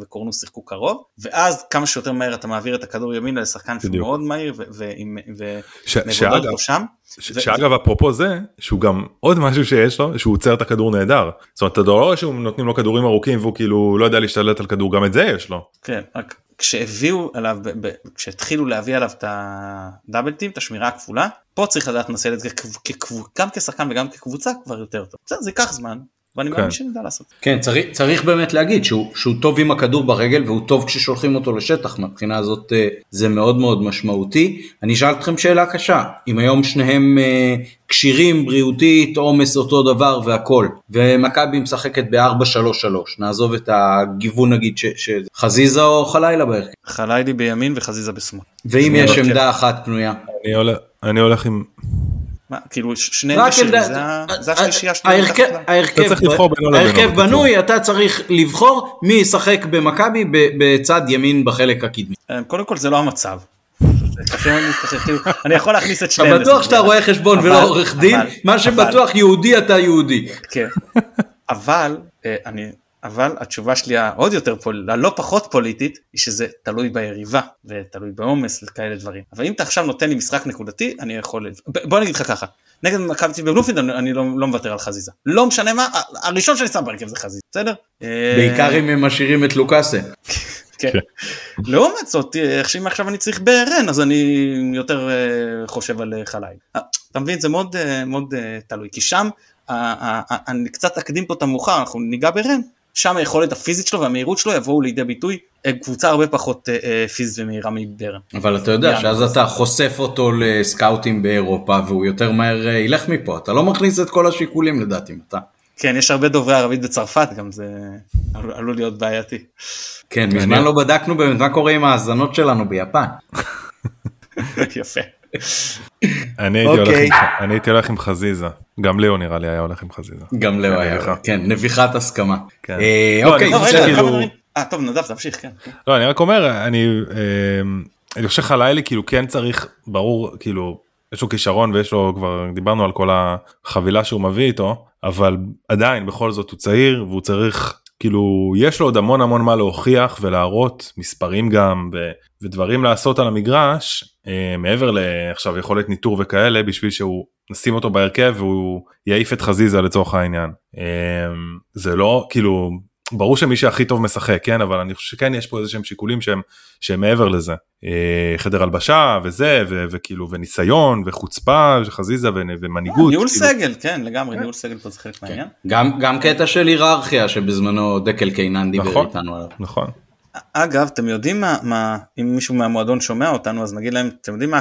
וקורנו שיחקו קרוב ואז כמה שיותר מהר אתה מעביר את הכדור ימינה לשחקן שהוא מאוד מהיר ומבודד אותו שם. שאגב אפרופו זה שהוא גם עוד משהו שיש לו שהוא עוצר את הכדור נהדר זאת אומרת אתה לא רואה שהוא נותנים לו כדורים ארוכים והוא כאילו לא יודע להשתלט על כדור גם את זה יש לו. כן רק כשהביאו עליו, כשהתחילו להביא עליו את הדאבל טים, את השמירה הכפולה, פה צריך לדעת לנצל את זה גם כשחקן וגם כקבוצה כבר יותר טוב. בסדר, זה ייקח זמן, ואני מאמין כן. שנדע לעשות. כן, צריך, צריך באמת להגיד שהוא, שהוא טוב עם הכדור ברגל והוא טוב כששולחים אותו לשטח, מבחינה הזאת אה, זה מאוד מאוד משמעותי. אני אשאל אתכם שאלה קשה, אם היום שניהם אה, כשירים בריאותית, עומס אותו דבר והכל, ומכבי משחקת ב-4-3-3, נעזוב את הגיוון נגיד שחזיזה או חלילה בערך. חלילי בימין וחזיזה בשמאל. ואם יש עמדה אחת פנויה? אני הולך, אני הולך עם... מה, כאילו שני נשים, זה השלישייה שאתה ההרכב בנוי, אתה צריך לבחור מי ישחק במכבי בצד ימין בחלק הקדמי. אה, קודם כל זה לא המצב. כאילו, אני יכול להכניס את שניהם. אתה בטוח שאתה רואה חשבון ולא עורך דין? מה שבטוח יהודי אתה יהודי. כן. אבל אה, אני אבל התשובה שלי העוד יותר פול... הלא פחות פוליטית היא שזה תלוי ביריבה ותלוי בעומס וכאלה דברים. אבל אם אתה עכשיו נותן לי משחק נקודתי אני יכול בוא אני אגיד לך ככה נגד מכבי בבלומפילד אני, לא, לא מוותר על חזיזה. לא משנה מה הראשון שאני שם בהרכב זה חזיזה בסדר? אה, בעיקר אם הם משאירים את לוקאסה. כן. לעומת זאת איך שאם עכשיו אני צריך ברן אז אני יותר אה, חושב על אה, חליל אה, אתה מבין? זה מאוד מאוד תלוי. כי שם אני קצת אקדים פה את המאוחר אנחנו ניגע ברן שם היכולת הפיזית שלו והמהירות שלו יבואו לידי ביטוי הם קבוצה הרבה פחות אה, אה, פיזית ומהירה מברן. אבל אתה יודע. שאז אתה חושף אותו לסקאוטים באירופה והוא יותר מהר אה, ילך מפה אתה לא מכניס את כל השיקולים לדעתי אתה. כן יש הרבה דוברי ערבית בצרפת גם זה עלול להיות בעייתי. כן מזמן לא בדקנו באמת מה קורה עם ההאזנות שלנו ביפן. <laughs> יפה. אני הייתי הולך אוקיי. עם- אני הייתי הולך עם חזיזה. גם ליאו נראה לי היה הולך עם חזיזה. גם לאו היה, נביכה. כן, נביכת הסכמה. כן. אה, לא, אוקיי, טוב, כאילו-. אה טוב נדב תמשיך כן. לא אני רק אומר אני אה, אני חושב חלילי כאילו כן צריך ברור כאילו יש לו כישרון ויש לו כבר דיברנו על כל החבילה שהוא מביא איתו אבל עדיין בכל זאת הוא צעיר והוא צריך כאילו יש לו עוד המון המון מה להוכיח ולהראות מספרים גם ו, ודברים לעשות על המגרש מעבר לעכשיו יכולת ניטור וכאלה בשביל שהוא נשים אותו בהרכב והוא יעיף את חזיזה לצורך העניין אה, זה לא כאילו ברור שמי שהכי טוב משחק כן אבל אני חושב שכן יש פה איזה שהם שיקולים שהם שהם מעבר לזה אה, חדר הלבשה וזה ו- וכאילו וניסיון וחוצפה חזיזה ו- ומנהיגות ניהול כאילו, סגל כן לגמרי ניהול סגל פה זה חלק מהעניין. גם גם קטע של היררכיה שבזמנו דקל קיינן דיבר נכון. איתנו עליו. נכון אגב אתם יודעים מה, מה אם מישהו מהמועדון שומע אותנו אז נגיד להם אתם יודעים מה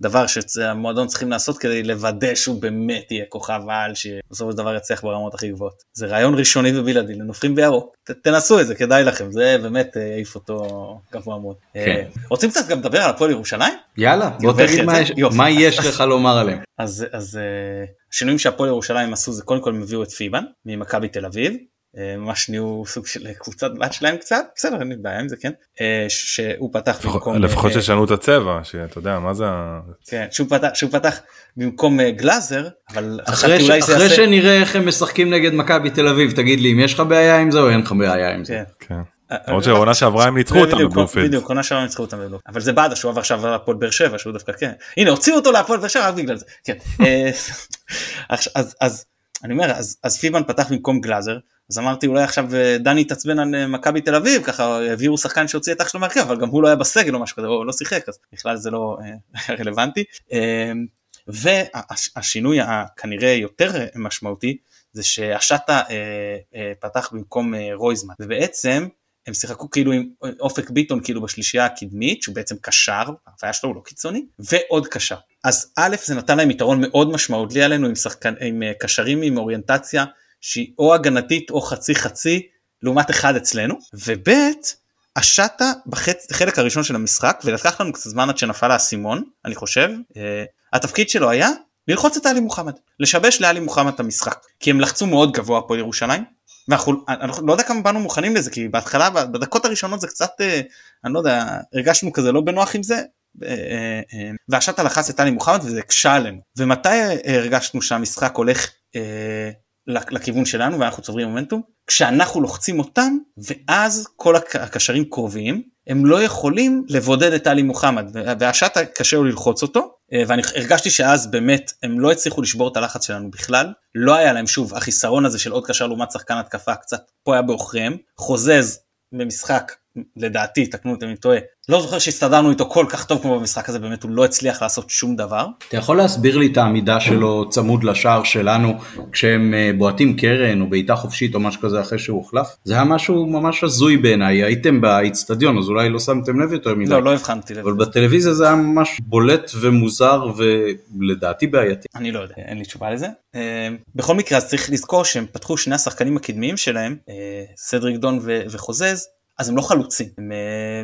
הדבר שהמועדון צריכים לעשות כדי לוודא שהוא באמת יהיה כוכב על שבסופו של דבר יצליח ברמות הכי גבוהות זה רעיון ראשוני ובלעדי לנופחים בירוק ת, תנסו את זה כדאי לכם זה באמת אה, יעיף אותו גבוה מאוד. כן. אה, רוצים קצת גם לדבר על הפועל ירושלים? יאללה בוא תגיד מה. יש- יופי. מה יש לך לומר עליהם. <laughs> אז אז אה, השינויים שהפועל ירושלים עשו זה קודם כל הם הביאו את פיבן ממכבי תל אביב. אה, ממש נהיו סוג של קבוצת בת שלהם קצת בסדר אין לי בעיה עם זה כן אה, שהוא פתח לפחות- במקום לפחות אה, שישנו את הצבע שאתה יודע מה זה כן, שהוא פתח, שהוא פתח במקום גלאזר, אבל אחרי ש- אחרי יעשה... שנראה איך הם משחקים נגד מכבי תל אביב תגיד לי אם יש לך בעיה עם זה או אין לך בעיה עם זה. כן. כן. למרות שעונה שעברה הם ניצחו אותם בבלומפילד. בדיוק, עונה שעברה הם ניצחו אותם בבלומפילד. אבל זה בעד שהוא עבר עכשיו להפועל באר שבע, שהוא דווקא כן. הנה, הוציאו אותו להפועל באר שבע רק בגלל זה. כן. <laughs> <laughs> אז- אני אומר, אז פיבן פתח במקום גלאזר, אז אמרתי אולי עכשיו אה, דני יתעצבן על אה, מכבי תל אביב, ככה הביאו שחקן שהוציא את אח שלו מהרכב, אבל גם הוא לא היה בסגל או משהו כזה, או לא שיחק, אז בכלל זה לא אה, <laughs> רלוונטי. אה, והשינוי הכנראה יותר משמעותי זה שהשטה אה, פתח במקום רויזמן ובעצם הם שיחקו כאילו עם אופק ביטון כאילו בשלישייה הקדמית שהוא בעצם קשר, ההפעיה שלו הוא לא קיצוני, ועוד קשר. אז א' זה נתן להם יתרון מאוד משמעותי עלינו עם, שחקן, עם קשרים עם אוריינטציה שהיא או הגנתית או חצי חצי לעומת אחד אצלנו, וב' השטה בחלק הראשון של המשחק ולקח לנו קצת זמן עד שנפל האסימון אני חושב. אה, התפקיד שלו היה ללחוץ את עלי מוחמד לשבש לעלי מוחמד את המשחק. כי הם לחצו מאוד גבוה פה ירושלים ואנחנו אני לא יודע כמה באנו מוכנים לזה כי בהתחלה בדקות הראשונות זה קצת אה, אני לא יודע הרגשנו כזה לא בנוח עם זה. אה, והשטה לחץ את עלי מוחמד וזה הקשה עלינו. ומתי הרגשנו שהמשחק הולך אה, לכיוון שלנו ואנחנו צוברים מומנטום. כשאנחנו לוחצים אותם ואז כל הק- הקשרים קרובים הם לא יכולים לבודד את עלי מוחמד והשטה קשה לו ללחוץ אותו. אה, ואני הרגשתי שאז באמת הם לא הצליחו לשבור את הלחץ שלנו בכלל. לא היה להם שוב החיסרון הזה של עוד קשר לעומת שחקן התקפה קצת פה היה בעוכריהם. חוזז במשחק לדעתי תקנו אותי אם אני טועה לא זוכר שהסתדרנו איתו כל כך טוב כמו במשחק הזה באמת הוא לא הצליח לעשות שום דבר אתה יכול להסביר לי את העמידה שלו צמוד לשער שלנו כשהם אה, בועטים קרן או בעיטה חופשית או משהו כזה אחרי שהוא הוחלף? זה היה משהו ממש הזוי בעיניי, הייתם באיצטדיון אז אולי לא שמתם לב יותר מדי. לא לא הבחנתי לב אבל בטלוויזיה זה היה ממש בולט ומוזר ולדעתי בעייתי. אני לא יודע, אין לי תשובה לזה. אה, בכל מקרה אז צריך לזכור שהם פתחו שני השחקנים הקדמיים שלהם, אה, סדריק דון ו- וחוזז, אז הם לא חלוצים, הם אה,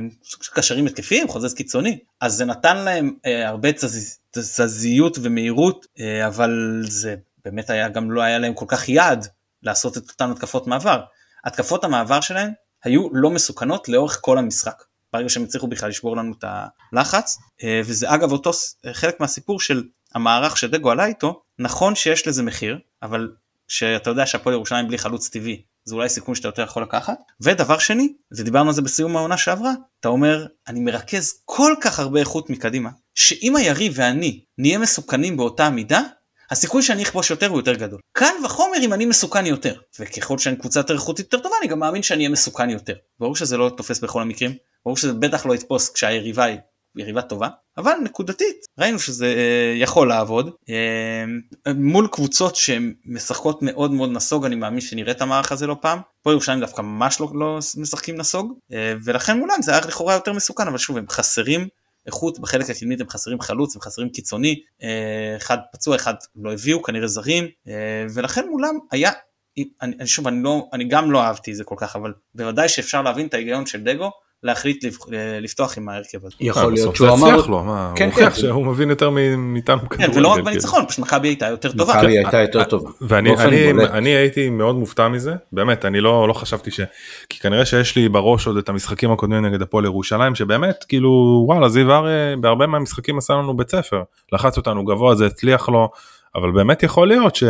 קשרים התקפיים, חוזז קיצוני, אז זה נתן להם אה, הרבה תזז- תזזיות ומהירות, אה, אבל זה באמת היה גם לא היה להם כל כך יעד לעשות את אותן התקפות מעבר. התקפות המעבר שלהם היו לא מסוכנות לאורך כל המשחק. ברגע שהם הצליחו בכלל לשבור לנו את הלחץ וזה אגב אותו חלק מהסיפור של המערך שדגו עלה איתו נכון שיש לזה מחיר אבל שאתה יודע שהפועל ירושלים בלי חלוץ טבעי זה אולי סיכון שאתה יותר יכול לקחת ודבר שני ודיברנו על זה בסיום העונה שעברה אתה אומר אני מרכז כל כך הרבה איכות מקדימה שאם היריב ואני נהיה מסוכנים באותה מידה הסיכוי שאני אכבוש יותר הוא יותר גדול. קל וחומר אם אני מסוכן יותר, וככל שאני קבוצה יותר איכותית יותר טובה אני גם מאמין שאני אהיה מסוכן יותר. ברור שזה לא תופס בכל המקרים, ברור שזה בטח לא יתפוס כשהיריבה היא יריבה טובה, אבל נקודתית ראינו שזה אה, יכול לעבוד. אה, מול קבוצות שהן משחקות מאוד מאוד נסוג אני מאמין שנראה את המערך הזה לא פעם. פה ירושלים דווקא ממש לא, לא משחקים נסוג, אה, ולכן מולם זה היה לכאורה יותר מסוכן, אבל שוב הם חסרים איכות בחלק הקדמית הם חסרים חלוץ הם חסרים קיצוני אחד פצוע אחד לא הביאו כנראה זרים ולכן מולם היה אני, שוב אני לא אני גם לא אהבתי את זה כל כך אבל בוודאי שאפשר להבין את ההיגיון של דגו להחליט לפתוח עם ההרכב הזה. יכול להיות שהוא אמר, לו, מה, כן, הוא הוכיח כן. שהוא מבין יותר מאיתנו כן, ולא רק בניצחון, פשוט מכבי הייתה יותר טובה. מכבי הייתה יותר טובה. ואני הייתי מאוד מופתע מזה, באמת, אני לא, לא חשבתי ש... כי כנראה שיש לי בראש עוד את המשחקים הקודמים נגד הפועל ירושלים, שבאמת, כאילו, וואלה, זיו אריה בהרבה מהמשחקים עשה לנו בית ספר, לחץ אותנו גבוה, זה הצליח לו. אבל באמת יכול להיות ש...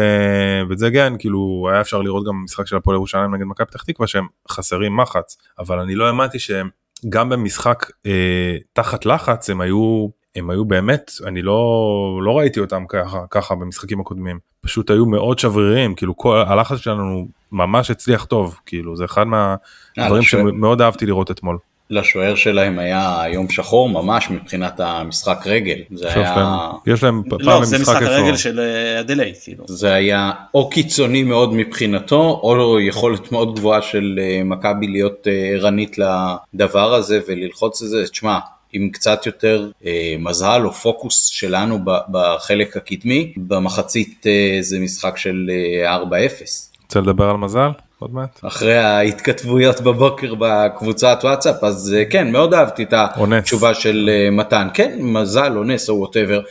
וזה כן, כאילו, היה אפשר לראות גם משחק של הפועל ירושלים נגד מכבי פתח תקווה שהם חסרים מחץ, אבל אני לא האמנתי שהם גם במשחק אה, תחת לחץ הם היו הם היו באמת אני לא לא ראיתי אותם ככה ככה במשחקים הקודמים פשוט היו מאוד שבריריים כאילו כל הלחץ שלנו ממש הצליח טוב כאילו זה אחד מהדברים שמאוד אהבתי לראות אתמול. לשוער שלהם היה יום שחור ממש מבחינת המשחק רגל. זה היה... להם, יש להם לא, פעם לא, זה משחק הרגל של ה delay. אה, כאילו. זה היה או קיצוני מאוד מבחינתו, או יכולת מאוד גבוהה של אה, מכבי להיות אה, ערנית לדבר הזה וללחוץ את זה. תשמע, עם קצת יותר אה, מזל או פוקוס שלנו בחלק הקדמי, במחצית אה, זה משחק של אה, 4-0. רוצה לדבר על מזל? עוד מעט. אחרי ההתכתבויות בבוקר בקבוצת וואטסאפ אז אה, כן מאוד אהבתי את התשובה של אה, מתן כן מזל או נס או whatever.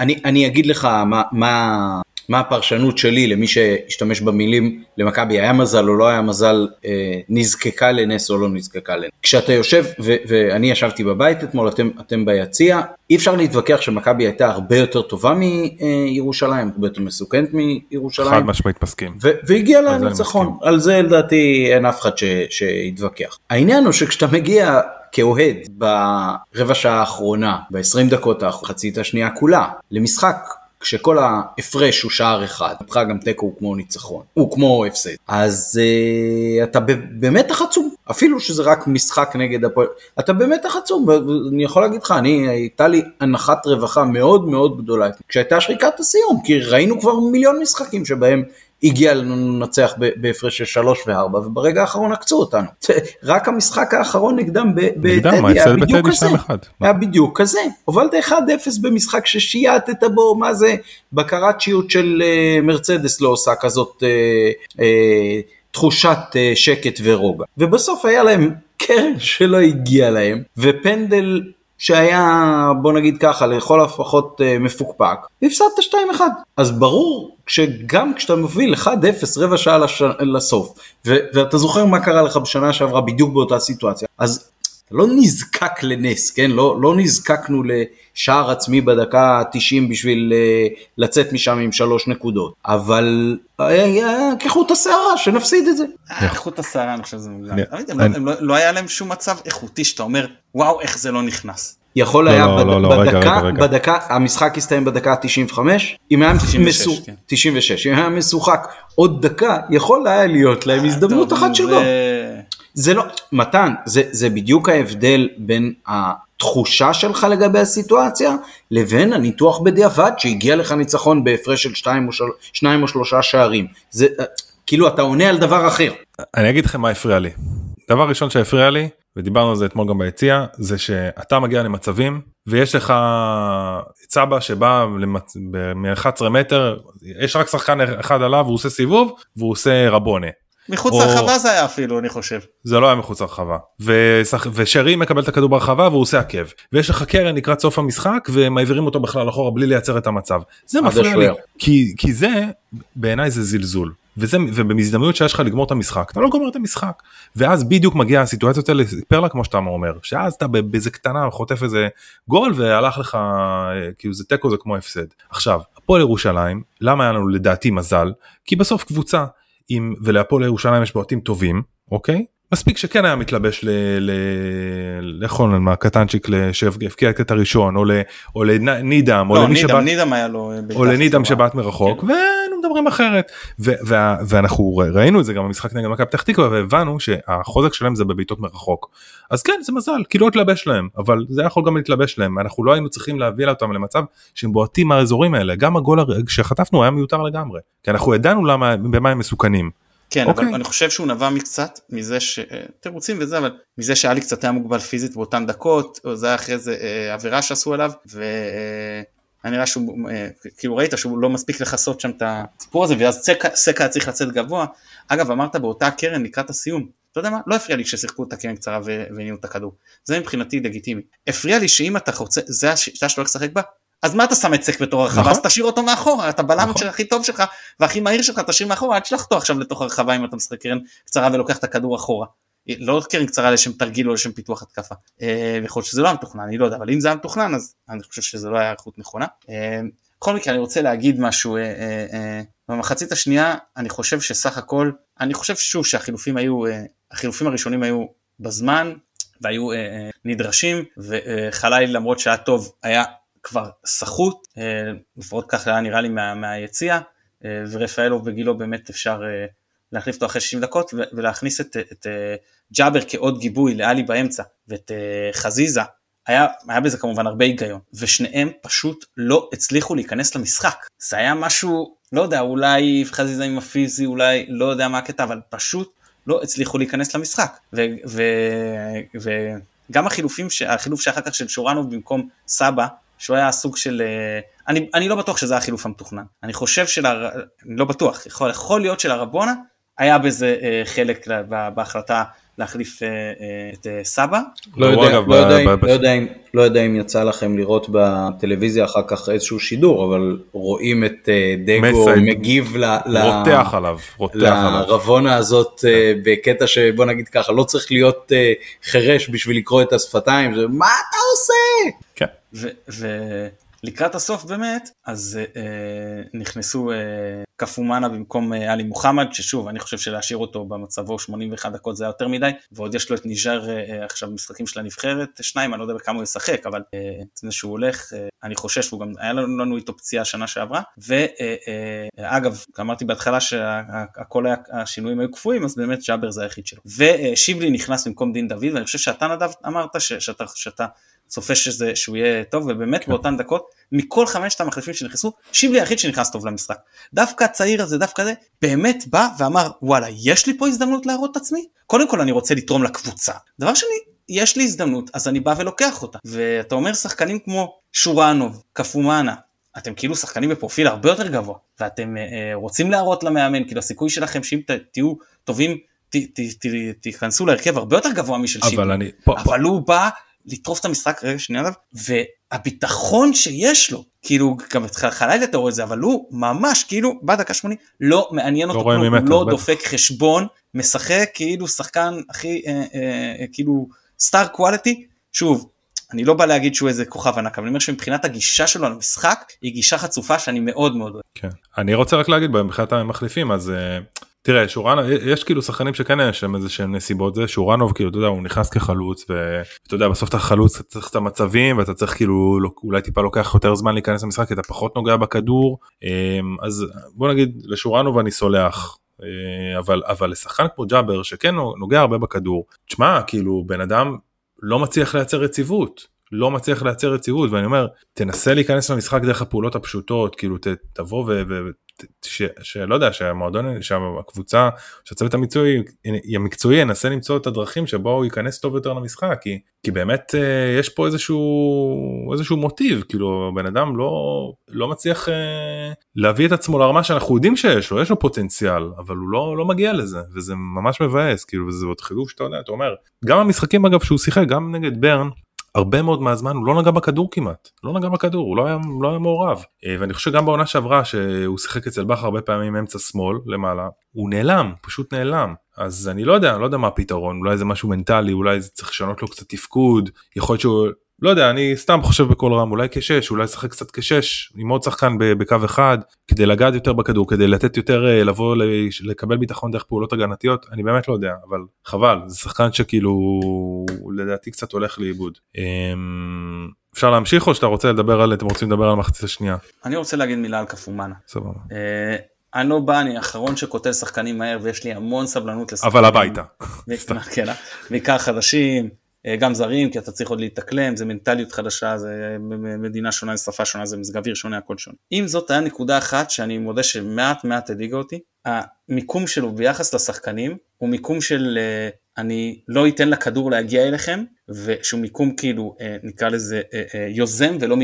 אני, אני אגיד לך מה, מה, מה הפרשנות שלי למי שהשתמש במילים למכבי היה מזל או לא היה מזל, אה, נזקקה לנס או לא נזקקה לנס. כשאתה יושב, ו- ואני ישבתי בבית אתמול, אתם, אתם ביציע, אי אפשר להתווכח שמכבי הייתה הרבה יותר טובה מירושלים, הרבה יותר מסוכנת מירושלים. חד משמעית מסכים. ו- והגיע לניצחון, על זה לדעתי אין אף אחד ש- שיתווכח. העניין הוא שכשאתה מגיע כאוהד ברבע שעה האחרונה, ב-20 דקות האחרונות, חצית השנייה כולה, למשחק כשכל ההפרש הוא שער אחד, מבחינתך גם תיקו הוא כמו ניצחון, הוא כמו הפסד, אז uh, אתה במתח עצום, אפילו שזה רק משחק נגד הפועל, אתה במתח עצום, ואני יכול להגיד לך, אני, הייתה לי הנחת רווחה מאוד מאוד גדולה כשהייתה שריקת הסיום, כי ראינו כבר מיליון משחקים שבהם הגיע לנו לנצח בהפרש של שלוש וארבע, וברגע האחרון עקצו אותנו. <laughs> רק המשחק האחרון נגדם בטדי היה בדיוק כזה. היה בדיוק כזה. הובלת 1-0 במשחק ששייטת בו, מה זה בקרת שיעוט של uh, מרצדס לא עושה כזאת uh, uh, תחושת שקט ורוגע. ובסוף היה להם קרן שלא הגיע להם, ופנדל שהיה בוא נגיד ככה לכל הפחות אה, מפוקפק והפסדת 2-1 אז ברור שגם כשאתה מוביל 1-0 רבע שעה לש... לסוף ו- ואתה זוכר מה קרה לך בשנה שעברה בדיוק באותה סיטואציה אז אתה לא נזקק לנס כן לא, לא נזקקנו לשער עצמי בדקה ה-90 בשביל uh, לצאת משם עם שלוש נקודות אבל כחוט השערה שנפסיד את זה. כחוט השערה אני חושב שזה מוגזם. לא, לא היה להם שום מצב איכותי שאתה אומר וואו איך זה לא נכנס. יכול היה בדקה, בדקה, המשחק הסתיים בדקה 95, אם היה 96, אם היה משוחק עוד דקה, יכול היה להיות להם הזדמנות אחת שלו. זה לא, מתן, זה בדיוק ההבדל בין התחושה שלך לגבי הסיטואציה, לבין הניתוח בדיעבד שהגיע לך ניצחון בהפרש של שניים או שלושה שערים. זה, כאילו אתה עונה על דבר אחר. אני אגיד לכם מה הפריע לי. דבר ראשון שהפריע לי, ודיברנו על זה אתמול גם ביציע, זה שאתה מגיע למצבים ויש לך צבא שבא למצ... מ-11 מטר, יש רק שחקן אחד עליו, הוא עושה סיבוב והוא עושה רבונה. מחוץ או... לרחבה זה היה אפילו אני חושב. זה לא היה מחוץ לרחבה. ושח... ושרי מקבל את הכדור ברחבה והוא עושה עקב. ויש לך קרן לקראת סוף המשחק ומעבירים אותו בכלל אחורה בלי לייצר את המצב. זה מפריע לי. כי, כי זה בעיניי זה זלזול. וזה ובהזדמנות שיש לך לגמור את המשחק אתה לא גומר את המשחק ואז בדיוק מגיע הסיטואציות האלה פרלה כמו שאתה אומר שאז אתה באיזה קטנה חוטף איזה גול והלך לך אה, כאילו זה תיקו זה כמו הפסד עכשיו הפועל ירושלים למה היה לנו לדעתי מזל כי בסוף קבוצה עם ולהפועל ירושלים יש בועטים טובים אוקיי מספיק שכן היה מתלבש לאכול מה קטנצ'יק שהבקיע את הראשון או, לנידם או לא, לנידם שבעט מרחוק כן. מדברים אחרת ו, וה, ואנחנו ראינו את זה גם במשחק נגד מכבי פתח תקווה והבנו שהחוזק שלהם זה בבעיטות מרחוק אז כן זה מזל כי לא התלבש להם אבל זה יכול גם להתלבש להם אנחנו לא היינו צריכים להביא אותם למצב שהם בועטים מהאזורים האלה גם הגול שחטפנו היה מיותר לגמרי כי אנחנו ידענו למה במה הם מסוכנים. כן, okay. אבל אוקיי. אני חושב שהוא נבע מקצת מזה ש... תירוצים וזה, אבל מזה שאלי קצת היה מוגבל פיזית באותן דקות, זה היה אחרי זה אה, עבירה שעשו עליו, והיה אה, נראה שהוא, אה, כאילו ראית שהוא לא מספיק לכסות שם את הסיפור הזה, ואז סקה היה צריך לצאת גבוה. אגב, אמרת באותה קרן לקראת הסיום, אתה יודע מה? לא הפריע לי כששיחקו את הקרן קצרה והניעו את הכדור. זה מבחינתי לגיטימי. הפריע לי שאם אתה רוצה, זה השיטה שאתה הולך לשחק בה, אז מה אתה שם את סק בתור הרחבה? נכון. אז תשאיר אותו מאחורה, אתה בלם נכון. הכי טוב שלך והכי מהיר שלך, תשאיר מאחורה, אל תשלח אותו עכשיו לתוך הרחבה אם אתה משחק קרן קצרה ולוקח את הכדור אחורה. לא קרן קצרה לשם תרגיל או לשם פיתוח התקפה. אה, יכול להיות שזה לא היה מתוכנן, אני לא יודע, אבל אם זה היה מתוכנן אז אני חושב שזה לא היה איכות נכונה. אה, בכל מקרה אני רוצה להגיד משהו, אה, במחצית השנייה אני חושב שסך הכל, אני חושב שוב שהחילופים היו, החילופים הראשונים היו בזמן והיו נדרשים וחלילי למרות שהיה טוב היה כבר סחוט, לפחות ככה היה נראה לי מה, מהיציע, ורפאלוב וגילו באמת אפשר להחליף אותו אחרי 60 דקות ולהכניס את, את ג'אבר כעוד גיבוי לאלי באמצע ואת חזיזה, היה, היה בזה כמובן הרבה היגיון, ושניהם פשוט לא הצליחו להיכנס למשחק. זה היה משהו, לא יודע, אולי חזיזה עם הפיזי, אולי לא יודע מה הקטע, אבל פשוט לא הצליחו להיכנס למשחק. וגם החילופים, החילוף שאחר כך של שורנוב במקום סבא, שהוא היה סוג של, אה, אני, אני לא בטוח שזה החילוף המתוכנן, אני חושב של. אני לא בטוח, יכול, יכול להיות שלרבונה היה בזה אה, חלק בהחלטה להחליף אה, את סבא. לא יודע, לא, יודע, אם, לא, יודע אם, לא יודע אם יצא לכם לראות בטלוויזיה אחר כך איזשהו שידור, אבל רואים את דגו מגיב ל, רותח עליו, רותח עליו. לרבונה הזאת בקטע שבוא נגיד ככה, לא צריך להיות חירש בשביל לקרוא את השפתיים, זה מה אתה עושה? כן. ולקראת הסוף באמת, אז אה, נכנסו אה, קפומאנה במקום אה, עלי מוחמד, ששוב, אני חושב שלהשאיר אותו במצבו 81 דקות זה היה יותר מדי, ועוד יש לו את ניג'ר אה, עכשיו משחקים של הנבחרת, שניים, אני לא יודע בכמה הוא ישחק, אבל אה, לפני שהוא הולך, אה, אני חושב שהוא גם, היה לנו, לנו איתו פציעה שנה שעברה, ואגב, אה, אה, אמרתי בהתחלה שהכל היה, השינויים היו קפואים, אז באמת ג'אבר זה היחיד שלו. ושיבלי נכנס במקום דין דוד, ואני חושב שאתה נדב אמרת ש, שאתה, שאתה צופה שזה, שהוא יהיה טוב, ובאמת כן. באותן דקות, מכל חמשת המחליפים שנכנסו, שיבלי היחיד שנכנס טוב למשחק. דווקא הצעיר הזה, דווקא זה, באמת בא ואמר, וואלה, יש לי פה הזדמנות להראות את עצמי? קודם כל אני רוצה לתרום לקבוצה. דבר שני, יש לי הזדמנות, אז אני בא ולוקח אותה. ואתה אומר שחקנים כמו שורנוב, קפומאנה, אתם כאילו שחקנים בפרופיל הרבה יותר גבוה, ואתם אה, אה רוצים להראות למאמן, כאילו הסיכוי שלכם שאם תהיו טובים, תיכנסו להרכב הרבה יותר גבוה משל שיבלי. אבל אני... פה, אבל פה. הוא בא לטרוף את המשחק, רגע שנייה עליו, והביטחון שיש לו, כאילו גם אצלך לילה אתה רואה את זה, אבל הוא ממש כאילו בדקה שמוני לא מעניין לא אותו כלום, הוא לא דופק חשבון, משחק כאילו שחקן הכי אה, אה, אה, כאילו סטאר קואליטי, שוב. אני לא בא להגיד שהוא איזה כוכב ענק, אבל אני אומר שמבחינת הגישה שלו למשחק, היא גישה חצופה שאני מאוד מאוד אוהב. כן. אני רוצה רק להגיד, מבחינת המחליפים, אז uh, תראה שורנוב יש כאילו שחקנים שכן יש להם איזה שהם נסיבות זה שורנוב כאילו אתה יודע הוא נכנס כחלוץ ואתה יודע בסוף אתה חלוץ אתה צריך את המצבים ואתה צריך כאילו לא, אולי טיפה לוקח יותר זמן להיכנס למשחק כי אתה פחות נוגע בכדור. אמ, אז בוא נגיד לשורנוב אני סולח אה, אבל אבל לשחקן כמו ג'אבר שכן נוגע הרבה בכדור תשמע כאילו בן אדם לא מצליח לייצר יציבות לא מצליח לייצר יציבות ואני אומר תנסה להיכנס למשחק דרך הפעולות הפשוטות כאילו ת, תבוא ש, שלא יודע שהמועדון שהקבוצה שהצוות המקצועי המקצועי ינסה למצוא את הדרכים שבו הוא ייכנס טוב יותר למשחק כי כי באמת אה, יש פה איזשהו איזשהו מוטיב כאילו בן אדם לא לא מצליח אה, להביא את עצמו לרמה שאנחנו יודעים שיש לו יש לו פוטנציאל אבל הוא לא לא מגיע לזה וזה ממש מבאס כאילו וזה עוד חילוף שאתה יודע אתה אומר גם המשחקים אגב שהוא שיחק גם נגד ברן הרבה מאוד מהזמן הוא לא נגע בכדור כמעט, לא נגע בכדור, הוא לא היה, לא היה מעורב. אה, ואני חושב שגם בעונה שעברה שהוא שיחק אצל בכר הרבה פעמים אמצע שמאל למעלה, הוא נעלם, פשוט נעלם. אז אני לא יודע, לא יודע מה הפתרון, אולי זה משהו מנטלי, אולי זה צריך לשנות לו קצת תפקוד, יכול להיות שהוא לא יודע, אני סתם חושב בקול רם, אולי כשש, אולי לשחק קצת כשש, עם עוד שחקן בקו אחד, כדי לגעת יותר בכדור, כדי לתת יותר, אה, לבוא, לקבל ביטחון דרך פעולות הגנתיות, אני באמת לא יודע, אבל חבל, זה שחקן שכאילו, לדעתי קצת הולך לאיבוד. אמ, אפשר להמשיך או שאתה רוצה לדבר על, אתם רוצים לדבר על המחצית השנייה? אני רוצה להגיד מילה על קפומאנה. סבבה. אה, אני לא בא, אני האחרון שכותב שחקנים מהר ויש לי המון סבלנות לשחקנים. אבל הביתה. <laughs> כן, אה, בעיקר חדשים, גם זרים כי אתה צריך עוד להתאקלם זה מנטליות חדשה זה מדינה שונה זה שפה שונה זה מזג אוויר שונה הכל שונה. אם זאת היה נקודה אחת שאני מודה שמעט מעט הדאיגה אותי המיקום שלו ביחס לשחקנים הוא מיקום של אה, אני לא אתן לכדור להגיע אליכם ושהוא מיקום כאילו אה, נקרא לזה יוזם ולא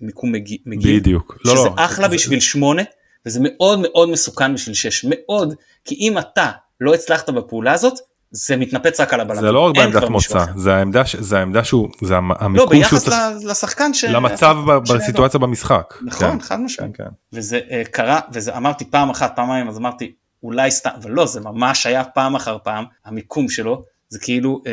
מיקום מגיב. בדיוק. לא, שזה לא, אחלה זה... בשביל שמונה וזה מאוד מאוד מסוכן בשביל שש מאוד כי אם אתה לא הצלחת בפעולה הזאת זה מתנפץ רק על הבלם. זה לא רק בעמדת מוצא, זה העמדה, זה העמדה שהוא, זה המיקום לא, ביחס שהוא... לשחקן ש... למצב בסיטואציה במשחק. נכון, כן. חד משמעית. כן, כן. וזה uh, קרה, וזה אמרתי פעם אחת, פעמיים, אז אמרתי, אולי סתם, אבל לא, זה ממש היה פעם אחר פעם, המיקום שלו, זה כאילו, uh,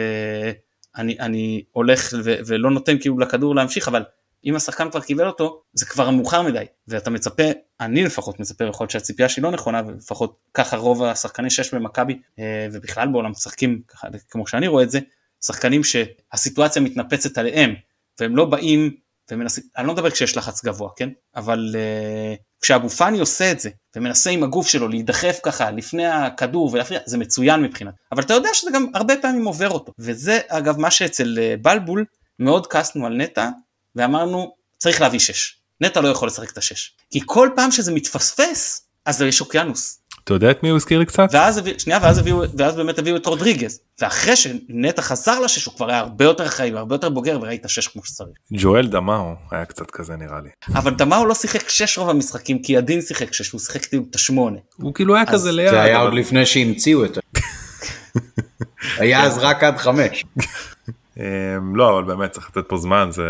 אני, אני הולך ו, ולא נותן כאילו לכדור להמשיך, אבל אם השחקן כבר קיבל אותו זה כבר מאוחר מדי. ואתה מצפה אני לפחות מצפה יכול להיות שהציפייה שלי לא נכונה ולפחות ככה רוב השחקני שש במכבי אה, ובכלל בעולם משחקים כמו שאני רואה את זה שחקנים שהסיטואציה מתנפצת עליהם והם לא באים ומנסים אני לא מדבר כשיש לחץ גבוה כן? אבל uh, כשאבו פאני עושה את זה ומנסה עם הגוף שלו להידחף ככה לפני הכדור ולהפריע זה מצוין מבחינת. אבל אתה יודע שזה גם הרבה פעמים עובר אותו. וזה אגב מה שאצל uh, בלבול מאוד כעסנו על נטע ואמרנו צריך להביא 6. נטע לא יכול לשחק את השש. כי כל פעם שזה מתפספס אז יש אוקיינוס. אתה יודע את מי הוא הזכיר לי קצת? ואז, שנייה, ואז, הביאו, ואז באמת הביאו את רודריגז. ואחרי שנטע חזר לשש הוא כבר היה הרבה יותר חי והרבה יותר בוגר וראית שש כמו שצריך. ג'ואל דמאו היה קצת כזה נראה לי. אבל דמאו לא שיחק שש רוב המשחקים כי הדין שיחק שש הוא שיחק כאילו את השמונה. הוא כאילו היה כזה ליד. זה היה עוד לפני שהמציאו את זה. <laughs> היה אז רק עד חמש. אמ, לא אבל באמת צריך לתת פה זמן זה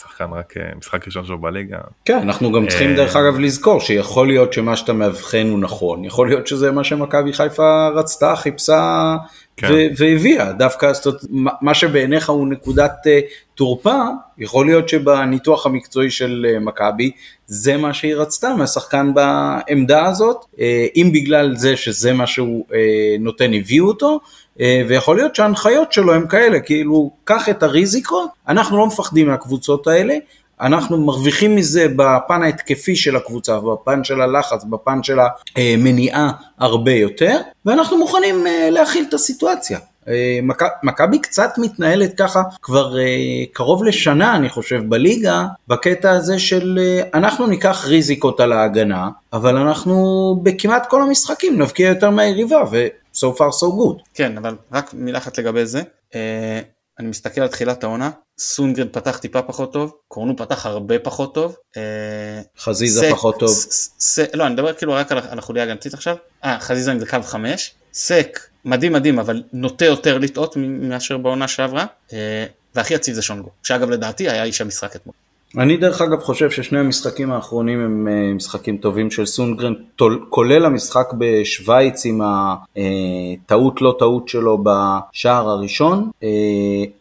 שחקן רק אה, משחק ראשון שלו בליגה. כן אנחנו גם צריכים דרך אה, אגב לזכור שיכול להיות שמה שאתה מאבחן הוא נכון יכול להיות שזה מה שמכבי חיפה רצתה חיפשה כן. והביאה דווקא זאת, מה שבעיניך הוא נקודת תורפה יכול להיות שבניתוח המקצועי של מכבי זה מה שהיא רצתה מהשחקן בעמדה הזאת אם בגלל זה שזה מה שהוא נותן הביאו אותו אה, ויכול להיות שההנחיות שלו הם כאלה, כאילו, קח את הריזיקות, אנחנו לא מפחדים מהקבוצות האלה, אנחנו מרוויחים מזה בפן ההתקפי של הקבוצה, בפן של הלחץ, בפן של המניעה הרבה יותר, ואנחנו מוכנים אה, להכיל את הסיטואציה. אה, מכבי קצת מתנהלת ככה כבר קרוב לשנה אני חושב בליגה בקטע הזה של אנחנו ניקח ריזיקות על ההגנה אבל אנחנו בכמעט כל המשחקים נבקיע יותר מהיריבה so far so good. כן, אבל רק מילה אחת לגבי זה. אני מסתכל על תחילת העונה, סונגרן פתח טיפה פחות טוב, קורנו פתח הרבה פחות טוב. חזיזה סק, פחות טוב. ס, ס, לא, אני מדבר כאילו רק על, על החוליה הגנתית עכשיו. אה, חזיזה עם זה קו חמש. סק, מדהים מדהים, אבל נוטה יותר לטעות מאשר בעונה שעברה. Uh, והכי יציב זה שונגו, שאגב לדעתי היה איש המשחק אתמול. אני דרך אגב חושב ששני המשחקים האחרונים הם אה, משחקים טובים של סונגרן, כולל המשחק בשוויץ עם הטעות לא טעות שלו בשער הראשון. אה,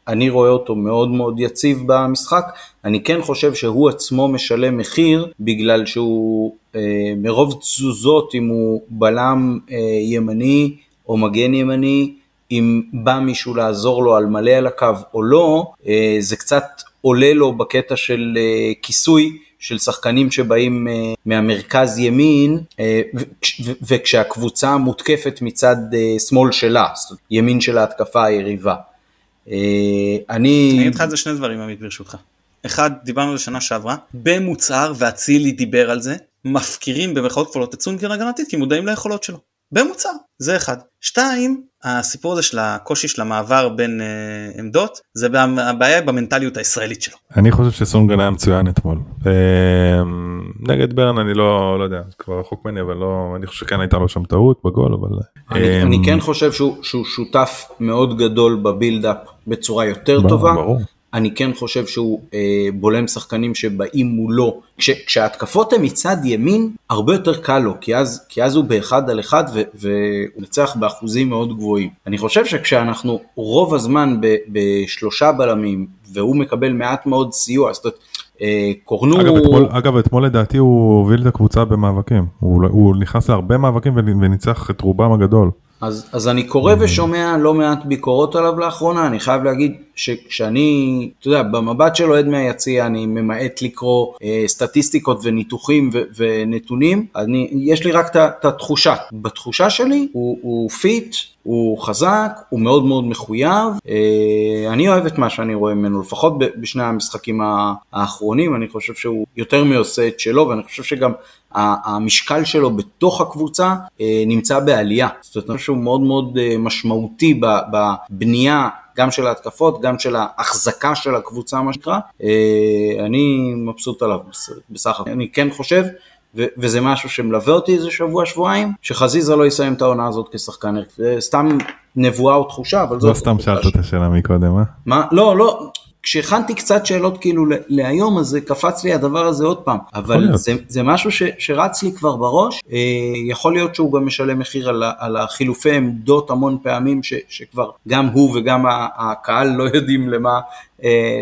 אני רואה אותו מאוד מאוד יציב במשחק. אני כן חושב שהוא עצמו משלם מחיר בגלל שהוא אה, מרוב תזוזות אם הוא בלם ימני או מגן ימני אם בא מישהו לעזור לו על מלא על הקו או לא, זה קצת עולה לו בקטע של אה, כיסוי של שחקנים שבאים אה, מהמרכז ימין אה, וכשהקבוצה מותקפת מצד שמאל שלה, ימין של ההתקפה היריבה. אני... אני אגיד לך את זה שני דברים עמית ברשותך. אחד, דיברנו על שנה שעברה, במוצהר ואצילי דיבר על זה, מפקירים במרכאות כפולות את סונגרן הגנתית כי מודעים ליכולות שלו. במוצר, זה אחד. שתיים, הסיפור הזה של הקושי של המעבר בין uh, עמדות, זה הבעיה במנטליות הישראלית שלו. אני חושב שסונגרן היה מצוין אתמול. Uh, נגד ברן אני לא, לא יודע, כבר רחוק ממני, אבל לא, אני חושב שכן הייתה לו שם טעות בגול, אבל... אני, um, אני כן חושב שהוא, שהוא שותף מאוד גדול בבילדאפ בצורה יותר ברור, טובה. ברור. אני כן חושב שהוא אה, בולם שחקנים שבאים מולו. כש, כשההתקפות הן מצד ימין, הרבה יותר קל לו, כי אז, כי אז הוא באחד על אחד והוא נצח באחוזים מאוד גבוהים. אני חושב שכשאנחנו רוב הזמן ב, בשלושה בלמים, והוא מקבל מעט מאוד סיוע, זאת אומרת, אה, קורנו... אגב אתמול, אגב, אתמול לדעתי הוא הוביל את הקבוצה במאבקים. הוא, הוא נכנס להרבה מאבקים וניצח את רובם הגדול. אז, אז אני קורא ושומע לא מעט ביקורות עליו לאחרונה, אני חייב להגיד שכשאני, אתה יודע, במבט של אוהד מהיציע אני ממעט לקרוא אה, סטטיסטיקות וניתוחים ו- ונתונים, אני, יש לי רק את התחושה. בתחושה שלי הוא, הוא fit, הוא חזק, הוא מאוד מאוד מחויב, אה, אני אוהב את מה שאני רואה ממנו, לפחות בשני המשחקים האחרונים, אני חושב שהוא יותר מעושה את שלו, ואני חושב שגם המשקל שלו בתוך הקבוצה אה, נמצא בעלייה. זאת אומרת, שהוא מאוד מאוד אה, משמעותי בבנייה. גם של ההתקפות, גם של ההחזקה של הקבוצה, מה שנקרא. אה, אני מבסוט עליו בסך הכל. אני כן חושב, וזה משהו שמלווה אותי איזה שבוע, שבועיים, שחזיזה לא יסיים את העונה הזאת כשחקן. זה סתם נבואה או תחושה, אבל זאת... לא סתם שאלת את השאלה מקודם, אה? מה? לא, לא. כשהכנתי קצת שאלות כאילו להיום, אז קפץ לי הדבר הזה עוד פעם. אבל זה, זה משהו ש, שרץ לי כבר בראש, אה, יכול להיות שהוא גם משלם מחיר על, על החילופי עמדות המון פעמים, ש, שכבר גם הוא וגם הקהל לא יודעים למה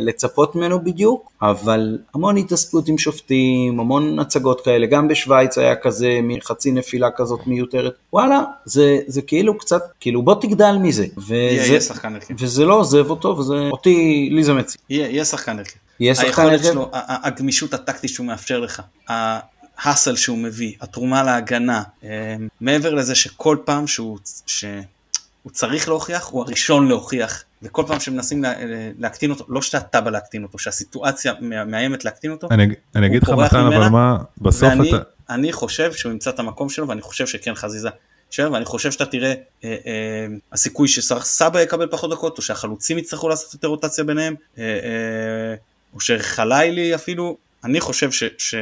לצפות ממנו בדיוק, אבל המון התעסקות עם שופטים, המון הצגות כאלה, גם בשוויץ היה כזה, מחצי נפילה כזאת מיותרת, וואלה, זה, זה כאילו קצת, כאילו בוא תגדל מזה. וזה, יהיה שחקן הרכב. וזה לא עוזב אותו, וזה, אותי, לי זה מציע. יהיה, שחקן הרכב. יהיה שחקן הרכב? שלו, הגמישות הטקטית שהוא מאפשר לך. ההאסל שהוא מביא, התרומה להגנה, אה, מעבר לזה שכל פעם שהוא, שהוא צריך להוכיח, הוא הראשון להוכיח וכל פעם שמנסים לה, להקטין אותו, לא שאתה בא להקטין אותו, שהסיטואציה מאיימת להקטין אותו, אני, אני אגיד לך מתן, אבל מה, בסוף ואני, אתה... אני חושב שהוא ימצא את המקום שלו, ואני חושב שכן חזיזה. יישאר, ואני חושב שאתה תראה אה, אה, הסיכוי שסבא יקבל פחות דקות, או שהחלוצים יצטרכו לעשות יותר רוטציה ביניהם, אה, אה, או שחלילי אפילו, אני חושב ש... ש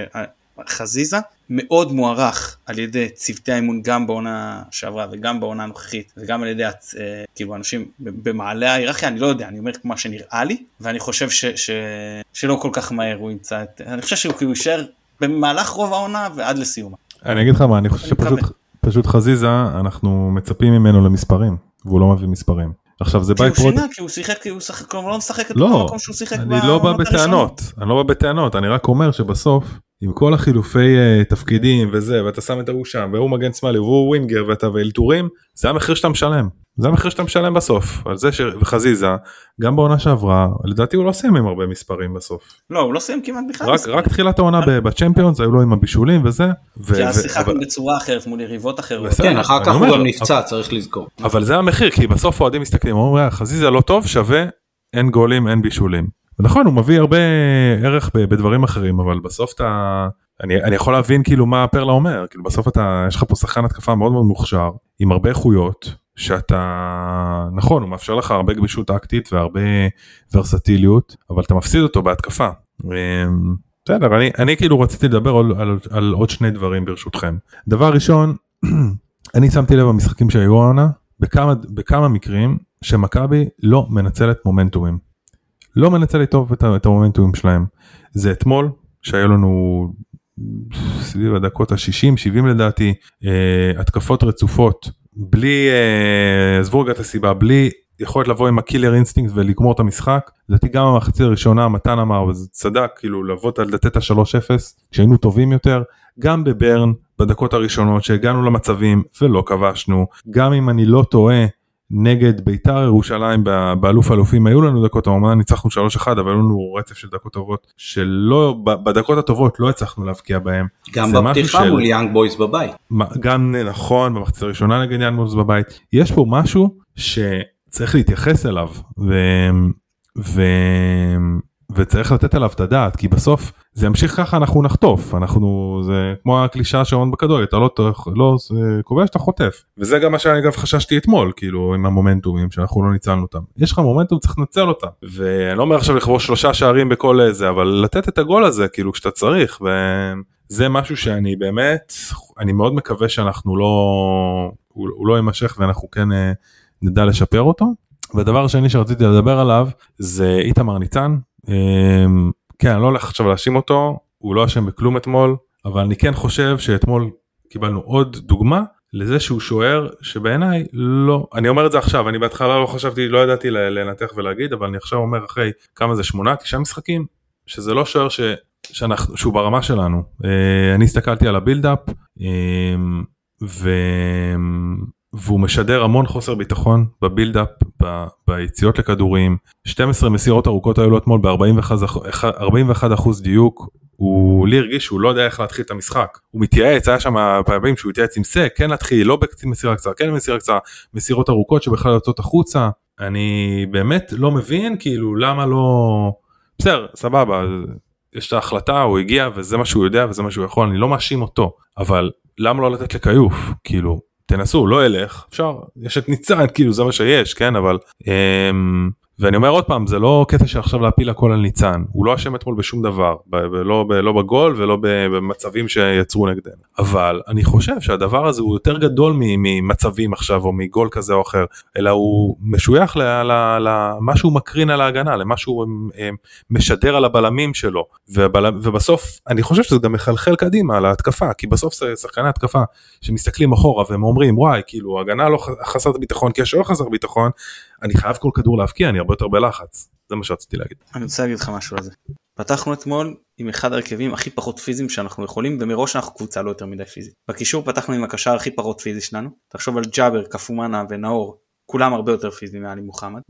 חזיזה מאוד מוערך על ידי צוותי האימון גם בעונה שעברה וגם בעונה הנוכחית וגם על ידי אה, כאילו אנשים במעלה ההיררכיה אני לא יודע אני אומר מה שנראה לי ואני חושב ש, ש, שלא כל כך מהר הוא ימצא את אני חושב שהוא כאילו יישאר במהלך רוב העונה ועד לסיומה. אני אגיד לך מה אני חושב שפשוט פשוט חזיזה אנחנו מצפים ממנו למספרים והוא לא מביא מספרים. עכשיו זה by-product. כי הוא שיחק, כי הוא שיחק, כלומר לא משחק את לא, אותו מקום שהוא שיחק אני לא בא בטענות, אני לא בא בטענות, אני רק אומר שבסוף עם כל החילופי אה, תפקידים וזה ואתה שם את ההוא שם והוא מגן שמאלי והוא winger ואתה ואלתורים זה המחיר שאתה משלם זה המחיר שאתה משלם בסוף על זה שחזיזה גם בעונה שעברה לדעתי הוא לא סיים עם הרבה מספרים בסוף. לא הוא לא סיים כמעט בכלל. רק, רק תחילת העונה בצ'מפיונס היו לו עם הבישולים וזה. כי אז שיחקנו בצורה אחרת מול יריבות אחרות. כן אחר כך הוא גם נפצע צריך לזכור. אבל זה המחיר כי בסוף אוהדים מסתכלים אומרים חזיזה לא טוב שווה אין גולים אין בישולים. נכון הוא מביא הרבה ערך בדברים אחרים אבל בסוף אתה אני, אני יכול להבין כאילו מה פרלה אומר כאילו בסוף אתה יש לך פה שחקן התקפה מאוד מאוד מוכשר עם הרבה איכויות שאתה נכון הוא מאפשר לך הרבה גמישות טקטית והרבה ורסטיליות אבל אתה מפסיד אותו בהתקפה. אמ, בסדר אני, אני כאילו רציתי לדבר על, על, על עוד שני דברים ברשותכם. דבר ראשון <clears throat> אני שמתי לב במשחקים שהיו העונה בכמה בכמה מקרים שמכבי לא מנצלת מומנטומים. לא מנצלת טוב את, את המומנטומים שלהם. זה אתמול שהיה לנו סביב הדקות ה-60 70 לדעתי אה, התקפות רצופות. בלי אה, עזבו רגע את הסיבה בלי יכולת לבוא עם ה killer instinct ולגמור את המשחק. לדעתי גם המחצית הראשונה מתן אמר וזה צדק כאילו לבוא לתת את ה-3-0 כשהיינו טובים יותר. גם בברן בדקות הראשונות שהגענו למצבים ולא כבשנו. גם אם אני לא טועה נגד ביתר ירושלים באלוף אלופים היו לנו דקות אמנם ניצחנו 3-1 אבל היו לנו רצף של דקות טובות שלא בדקות הטובות לא הצלחנו להבקיע בהם. גם בפתיחה של... מול יאנג בויז בבית. גם נכון במחצית הראשונה נגד יאנג בויז בבית יש פה משהו שצריך להתייחס אליו ו... ו... וצריך לתת עליו את הדעת כי בסוף זה ימשיך ככה אנחנו נחטוף. אנחנו זה כמו הקלישה שעון בכדורגל אתה לא, לא כובש אתה חוטף. וזה גם מה שאני אגב חששתי אתמול כאילו עם המומנטומים שאנחנו לא ניצלנו אותם. יש לך מומנטום צריך לנצל אותם. ואני לא אומר עכשיו לכבוש שלושה שערים בכל זה אבל לתת את הגול הזה כאילו כשאתה צריך וזה משהו שאני באמת אני מאוד מקווה שאנחנו לא הוא, הוא לא יימשך ואנחנו כן אה, נדע לשפר אותו. והדבר השני שרציתי לדבר עליו זה איתמר ניצן. אמ, כן, אני לא הולך עכשיו להאשים אותו, הוא לא אשם בכלום אתמול, אבל אני כן חושב שאתמול קיבלנו עוד דוגמה לזה שהוא שוער שבעיניי לא, אני אומר את זה עכשיו, אני בהתחלה לא חשבתי, לא ידעתי לנתח ולהגיד, אבל אני עכשיו אומר אחרי כמה זה שמונה, תשעה משחקים, שזה לא שוער ש, שאנחנו, שהוא ברמה שלנו. אה, אני הסתכלתי על הבילדאפ, אמ, ו... והוא משדר המון חוסר ביטחון בבילדאפ, ב... ביציאות לכדורים, 12 מסירות ארוכות היו לו אתמול ב-41% דיוק, הוא לי הרגיש שהוא לא יודע איך להתחיל את המשחק, הוא מתייעץ, היה שם פעמים שהוא התייעץ עם סק, כן להתחיל, לא במסירה קצרה, כן מסירה קצרה, מסירות ארוכות שבכלל יוצאות החוצה, אני באמת לא מבין כאילו למה לא, בסדר, סבבה, יש את ההחלטה, הוא הגיע וזה מה שהוא יודע וזה מה שהוא יכול, אני לא מאשים אותו, אבל למה לא לתת לכיוף, כאילו, תנסו, לא אלך, אפשר, יש את ניצן, כאילו זה מה שיש, כן, אבל... ואני אומר עוד פעם זה לא קטע של עכשיו להפיל הכל על ניצן. הוא לא אשם אתמול בשום דבר לא, לא בגול ולא במצבים שיצרו נגדנו. אבל אני חושב שהדבר הזה הוא יותר גדול ממצבים עכשיו או מגול כזה או אחר אלא הוא משוייך למה שהוא מקרין על ההגנה למה שהוא אה, משדר על הבלמים שלו. ובל, ובסוף אני חושב שזה גם מחלחל קדימה להתקפה כי בסוף זה שחקני התקפה שמסתכלים אחורה והם אומרים וואי כאילו הגנה לא חסרת ביטחון כי השוער חסר ביטחון אני חייב כל כדור להבקיע אני הרבה יותר בלחץ זה מה שרציתי להגיד. אני רוצה להגיד לך משהו על זה. פתחנו אתמול עם אחד הרכבים הכי פחות פיזיים שאנחנו יכולים ומראש אנחנו קבוצה לא יותר מדי פיזית. בקישור פתחנו עם הקשר הכי פחות פיזי שלנו תחשוב על ג'אבר קפומאנה ונאור כולם הרבה יותר פיזיים מעלי מוחמד.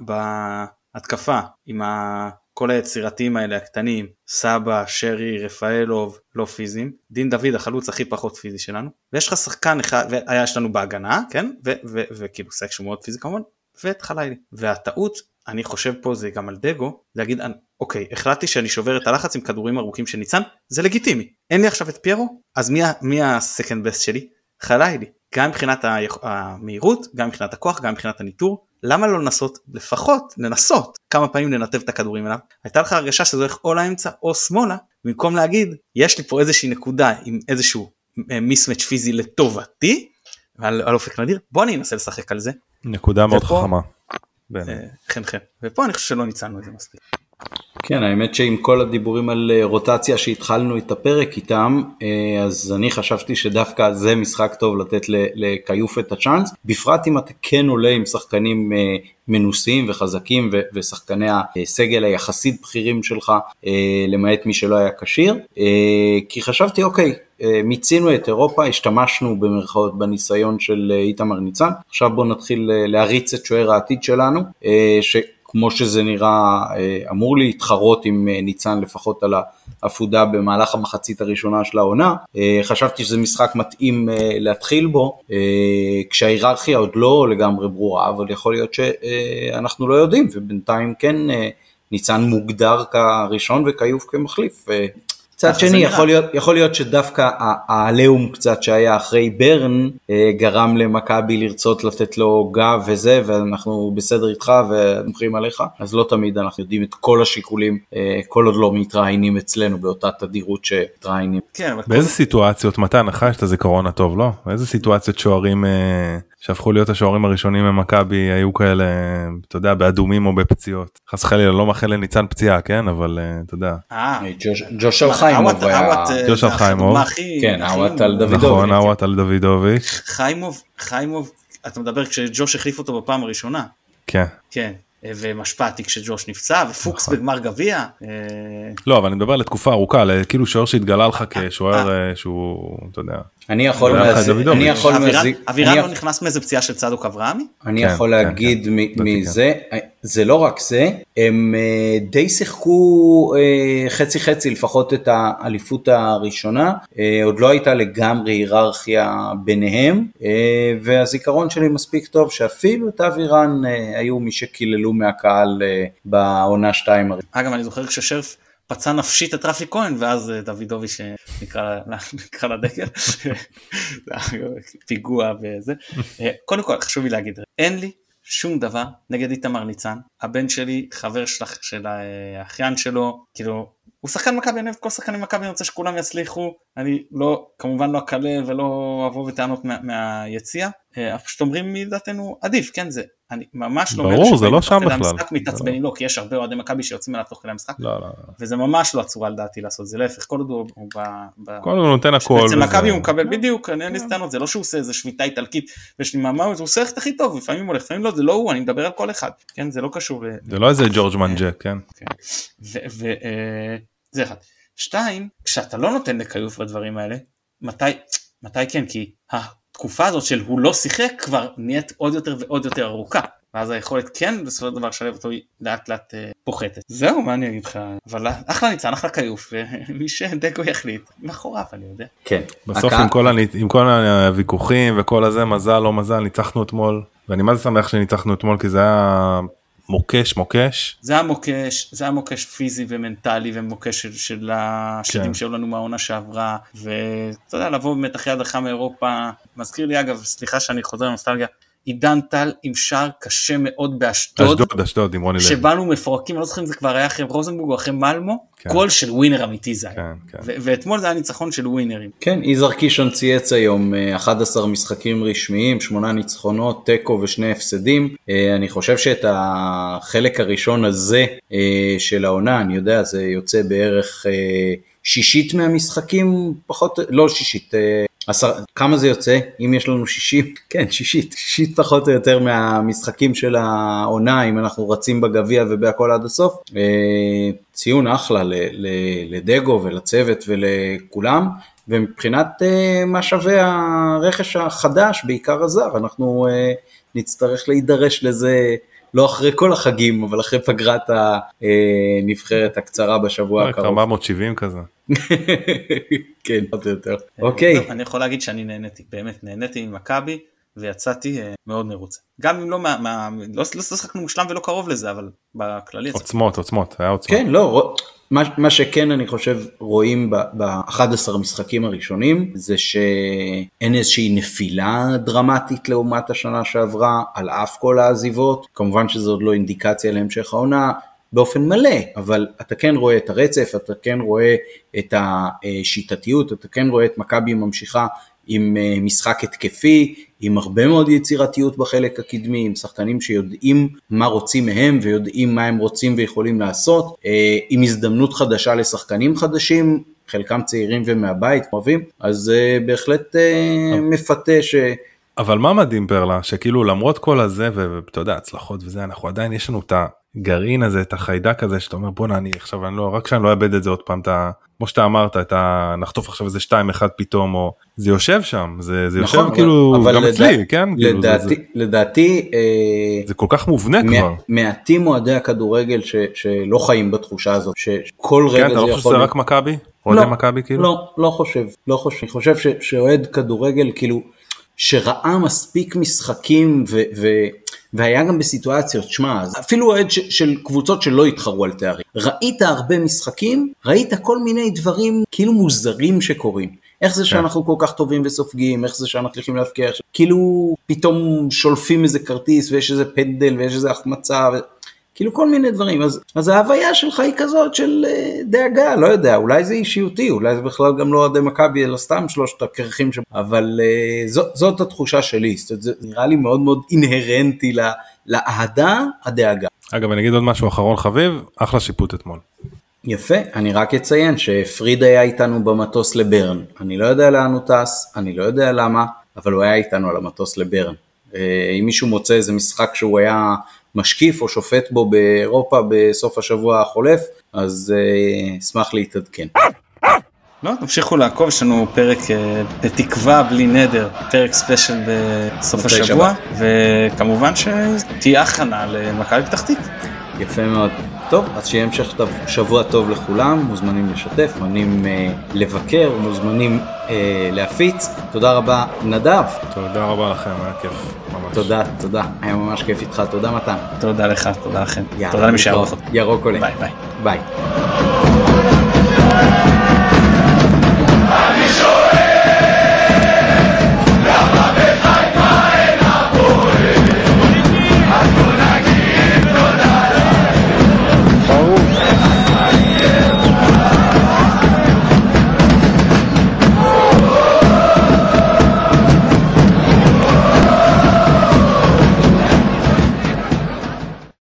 בהתקפה עם ה... כל היצירתיים האלה הקטנים, סבא, שרי, רפאלוב, לא פיזיים, דין דוד החלוץ הכי פחות פיזי שלנו, ויש לך שחקן אחד, והיה יש לנו בהגנה, כן, וכאילו סק שהוא מאוד פיזי כמובן, ואת חלילי. והטעות, אני חושב פה זה גם על דגו, להגיד, אוקיי, החלטתי שאני שובר את הלחץ עם כדורים ארוכים של ניצן, זה לגיטימי. אין לי עכשיו את פיירו, אז מי, מי הסקנד בסט שלי? חלילי. גם מבחינת המהירות, גם מבחינת הכוח, גם מבחינת הניטור, למה לא לנסות לפחות לנסות כמה פעמים לנתב את הכדורים אליו הייתה לך הרגשה שזה הולך או לאמצע או שמאלה במקום להגיד יש לי פה איזושהי נקודה עם איזשהו מיסמץ' אה, פיזי לטובתי על, על אופק נדיר בוא אני אנסה לשחק על זה נקודה מאוד ופה, חכמה. אה, חן חן. ופה אני חושב שלא ניצלנו את זה מספיק. כן, האמת שעם כל הדיבורים על אה, רוטציה שהתחלנו את הפרק איתם, אה, אז אני חשבתי שדווקא זה משחק טוב לתת לכיוף את הצ'אנס, בפרט אם אתה כן עולה עם שחקנים מנוסים וחזקים ושחקני הסגל היחסית בכירים שלך, למעט מי שלא היה כשיר, כי חשבתי אוקיי, מיצינו את אירופה, השתמשנו במרכאות בניסיון של איתמר ניצן, עכשיו בואו נתחיל להריץ את שוער העתיד שלנו, ש... כמו שזה נראה, אמור להתחרות עם ניצן לפחות על העפודה במהלך המחצית הראשונה של העונה. חשבתי שזה משחק מתאים להתחיל בו, כשההיררכיה עוד לא לגמרי ברורה, אבל יכול להיות שאנחנו לא יודעים, ובינתיים כן ניצן מוגדר כראשון וכיוף כמחליף. מצד שני, יכול להיות, יכול להיות שדווקא העליהום קצת שהיה אחרי ברן אה, גרם למכבי לרצות לתת לו גב וזה, ואנחנו בסדר איתך ומוכרים עליך, אז לא תמיד אנחנו יודעים את כל השיקולים, אה, כל עוד לא מתראיינים אצלנו באותה תדירות שמתראיינים. כן, באיזה סיטואציות, מתן, לך יש את הזיכרון הטוב, לא? באיזה סיטואציות שוערים... אה... שהפכו להיות השוערים הראשונים ממכבי היו כאלה אתה יודע באדומים או בפציעות חס וחלילה לא מאחל לניצן פציעה כן אבל אה, אתה יודע. אה, ג'וש חיימוב היה ג'וש חיימוב כן אוואט על דוידוביץ' נכון אוואט על דוידוביץ' חיימוב חיימוב אתה מדבר כשג'וש החליף אותו בפעם הראשונה. כן. כן. ומשפטי כשג'וש נפצע ופוקס נכון. בגמר גביע. אה, לא אבל אני מדבר לתקופה ארוכה כאילו שוער שהתגלה לך כשוער אה. שהוא אתה יודע. אני יכול להזיק. אבירן לא נכנס מאיזה פציעה של צדוק אברהמי? אני כן, יכול כן, להגיד כן. מזה, זה לא רק זה, הם אה, די שיחקו אה, חצי חצי לפחות את האליפות הראשונה, אה, עוד לא הייתה לגמרי היררכיה ביניהם, והזיכרון שלי מספיק טוב שאפילו את אבירן היו מי שקיללו מהקהל בעונה שתיים. אגב אני זוכר כששרף פצע נפשית את רפי כהן ואז אה, דוידוביץ' אה, נקרא, נקרא לדגל, פיגוע וזה. אה, קודם כל חשוב לי להגיד, אין לי שום דבר נגד איתמר ניצן, הבן שלי חבר של, של האחיין שלו, כאילו הוא שחקן מכבי, אני אוהב כל שחקני מכבי, אני רוצה שכולם יצליחו, אני לא, כמובן לא אקלל ולא אבוא בטענות מה, מהיציע, פשוט אומרים מדעתנו עדיף, כן זה, אני ממש לא ברור, זה לא שם בכלל. המשחק מתעצבנים לו, כי יש הרבה אוהדי מכבי שיוצאים אליו תוך כדי המשחק, לא, לא, לא. וזה ממש לא הצורה לדעתי לעשות, זה להפך, כל עוד הוא הוא ב... ב- כל הזמן נותן הכל. אצל מכבי הוא מקבל בדיוק, אין לי טענות, זה לא שהוא עושה איזה שביתה איטלקית, ויש לי מאמר, הוא עושה את הכי טוב, לפעמים הולך, לפעמים לא, זה לא הוא, אני מדבר על כל אחד, כן, זה לא קשור, ל- זה לא איזה ג'ורג' מנג'ק, כן? וזה אחד. שתיים, כשאתה לא נותן לכיוף בדברים האלה, מתי, מתי כן, כי התקופה הזאת של הוא לא שיחק כבר נהיית עוד יותר ועוד יותר ארוכה. ואז היכולת כן בסופו של דבר לשלב אותו היא לאט לאט אה, פוחתת. זהו מה אני אגיד לך אבל אחלה ניצן אחלה כיוף <laughs> ומי שדגו יחליט מאחוריו אני יודע. כן. בסוף עם כל, הניצ... עם כל הוויכוחים וכל הזה מזל לא מזל ניצחנו אתמול ואני מה זה שמח שניצחנו אתמול כי זה היה מוקש מוקש זה המוקש זה המוקש פיזי ומנטלי ומוקש של, של השדים כן. שהיו לנו מהעונה שעברה ואתה יודע לבוא באמת אחרי הדרכה מאירופה מזכיר לי אגב סליחה שאני חוזר לנוסטלגיה עידן טל עם שער קשה מאוד באשדוד. אשדוד אשדוד עם רוני לוי. שבאנו מפורקים, אני לא זוכר אם זה כבר היה אחרי רוזנבורג או אחרי מלמו, כן. גול של ווינר אמיתי זה היה. כן, כן. ו- ואתמול זה היה ניצחון של ווינרים. כן, יזהר קישון צייץ היום אה, 11 משחקים רשמיים, 8 ניצחונות, תיקו ושני הפסדים. אה, אני חושב שאת החלק הראשון הזה אה, של העונה, אני יודע, זה יוצא בערך אה, שישית מהמשחקים, פחות, לא שישית, אה, עשר, כמה זה יוצא? אם יש לנו 60? <laughs> כן, שישית. שישית פחות או יותר מהמשחקים של העונה, אם אנחנו רצים בגביע ובהכל עד הסוף. אה, ציון אחלה לדגו ולצוות ולכולם. ומבחינת אה, מה שווה הרכש החדש, בעיקר הזר, אנחנו אה, נצטרך להידרש לזה לא אחרי כל החגים, אבל אחרי פגרת הנבחרת הקצרה בשבוע רק הקרוב. 470 כזה. <laughs> כן, עוד יותר. אוקיי, אני יכול להגיד שאני נהניתי, באמת נהניתי ממכבי ויצאתי אה, מאוד מרוצה. גם אם לא, מה, מה, לא, לא שחקנו מושלם ולא קרוב לזה, אבל בכללי. עוצמות עוצמות היה עוצמות. כן, לא, מה, שכן אני חושב רואים ב-11 המשחקים הראשונים זה שאין איזושהי נפילה דרמטית לעומת השנה שעברה על אף כל העזיבות, כמובן שזו עוד לא אינדיקציה להמשך העונה באופן מלא, אבל אתה כן רואה את הרצף, אתה כן רואה את השיטתיות, אתה כן רואה את מכבי ממשיכה עם אה, משחק התקפי, עם הרבה מאוד יצירתיות בחלק הקדמי, עם שחקנים שיודעים מה רוצים מהם ויודעים מה הם רוצים ויכולים לעשות, אה, עם הזדמנות חדשה לשחקנים חדשים, חלקם צעירים ומהבית, אוהבים, אז אה, בהחלט מפתה ש... אבל מה מדהים פרלה שכאילו למרות כל הזה ואתה יודע הצלחות וזה אנחנו עדיין יש לנו את הגרעין הזה את החיידק הזה שאתה אומר בואנה אני עכשיו אני לא רק שאני לא אאבד את זה עוד פעם את ה... כמו שאתה אמרת את ה... נחטוף עכשיו איזה 2-1 פתאום או זה יושב שם זה, זה נכון, יושב אבל- כאילו אבל גם לדע- אצלי כן כאילו, זה, לדעתי, זה, לדעתי אה, זה כל כך מובנה מע- כבר מעטים אוהדי הכדורגל ש, שלא חיים בתחושה הזאת, שכל רגע כן אתה זה לא חושב שזה. רק מכבי אוהדי מכבי כאילו לא, לא חושב, לא חושב. אני חושב שאוהד כדורגל כאילו, שראה מספיק משחקים ו, ו, והיה גם בסיטואציות, שמע, אפילו אוהד של קבוצות שלא התחרו על תארים. ראית הרבה משחקים, ראית כל מיני דברים כאילו מוזרים שקורים. איך זה שאנחנו כל כך טובים וסופגים, איך זה שאנחנו צריכים להבקיע, כאילו פתאום שולפים איזה כרטיס ויש איזה פנדל ויש איזה החמצה, ו... כאילו כל מיני דברים, אז, אז ההוויה שלך היא כזאת של אה, דאגה, לא יודע, אולי זה אישיותי, אולי זה בכלל גם לא אוהדי מכבי, אלא סתם שלושת הקרחים שם, אבל אה, זאת, זאת התחושה שלי, זאת אומרת, זה נראה לי מאוד מאוד אינהרנטי ל- לאהדה, הדאגה. אגב אני אגיד עוד משהו אחרון חביב אחלה שיפוט אתמול. יפה, אני רק אציין שפריד היה איתנו במטוס לברן, אני לא יודע לאן הוא טס, אני לא יודע למה, אבל הוא היה איתנו על המטוס לברן. אה, אם מישהו מוצא איזה משחק שהוא היה משקיף או שופט בו באירופה בסוף השבוע החולף, אז אה, אשמח להתעדכן. לא, תמשיכו לעקוב, יש לנו פרק אה, בתקווה בלי נדר, פרק special בסוף השבוע, וכמובן שתהיה הכנה למכבי פתח תקווה. יפה מאוד. טוב, אז שיהיה המשך טוב- שבוע טוב לכולם, מוזמנים לשתף, מוזמנים אה, לבקר, מוזמנים אה, להפיץ. תודה רבה נדב, תודה רבה לכם היה כיף ממש. תודה, תודה, היה ממש כיף איתך, תודה מתן. תודה לך, תודה לכם. יאללה, תודה למי. אותי. ירוק עולה. ביי ביי. ביי.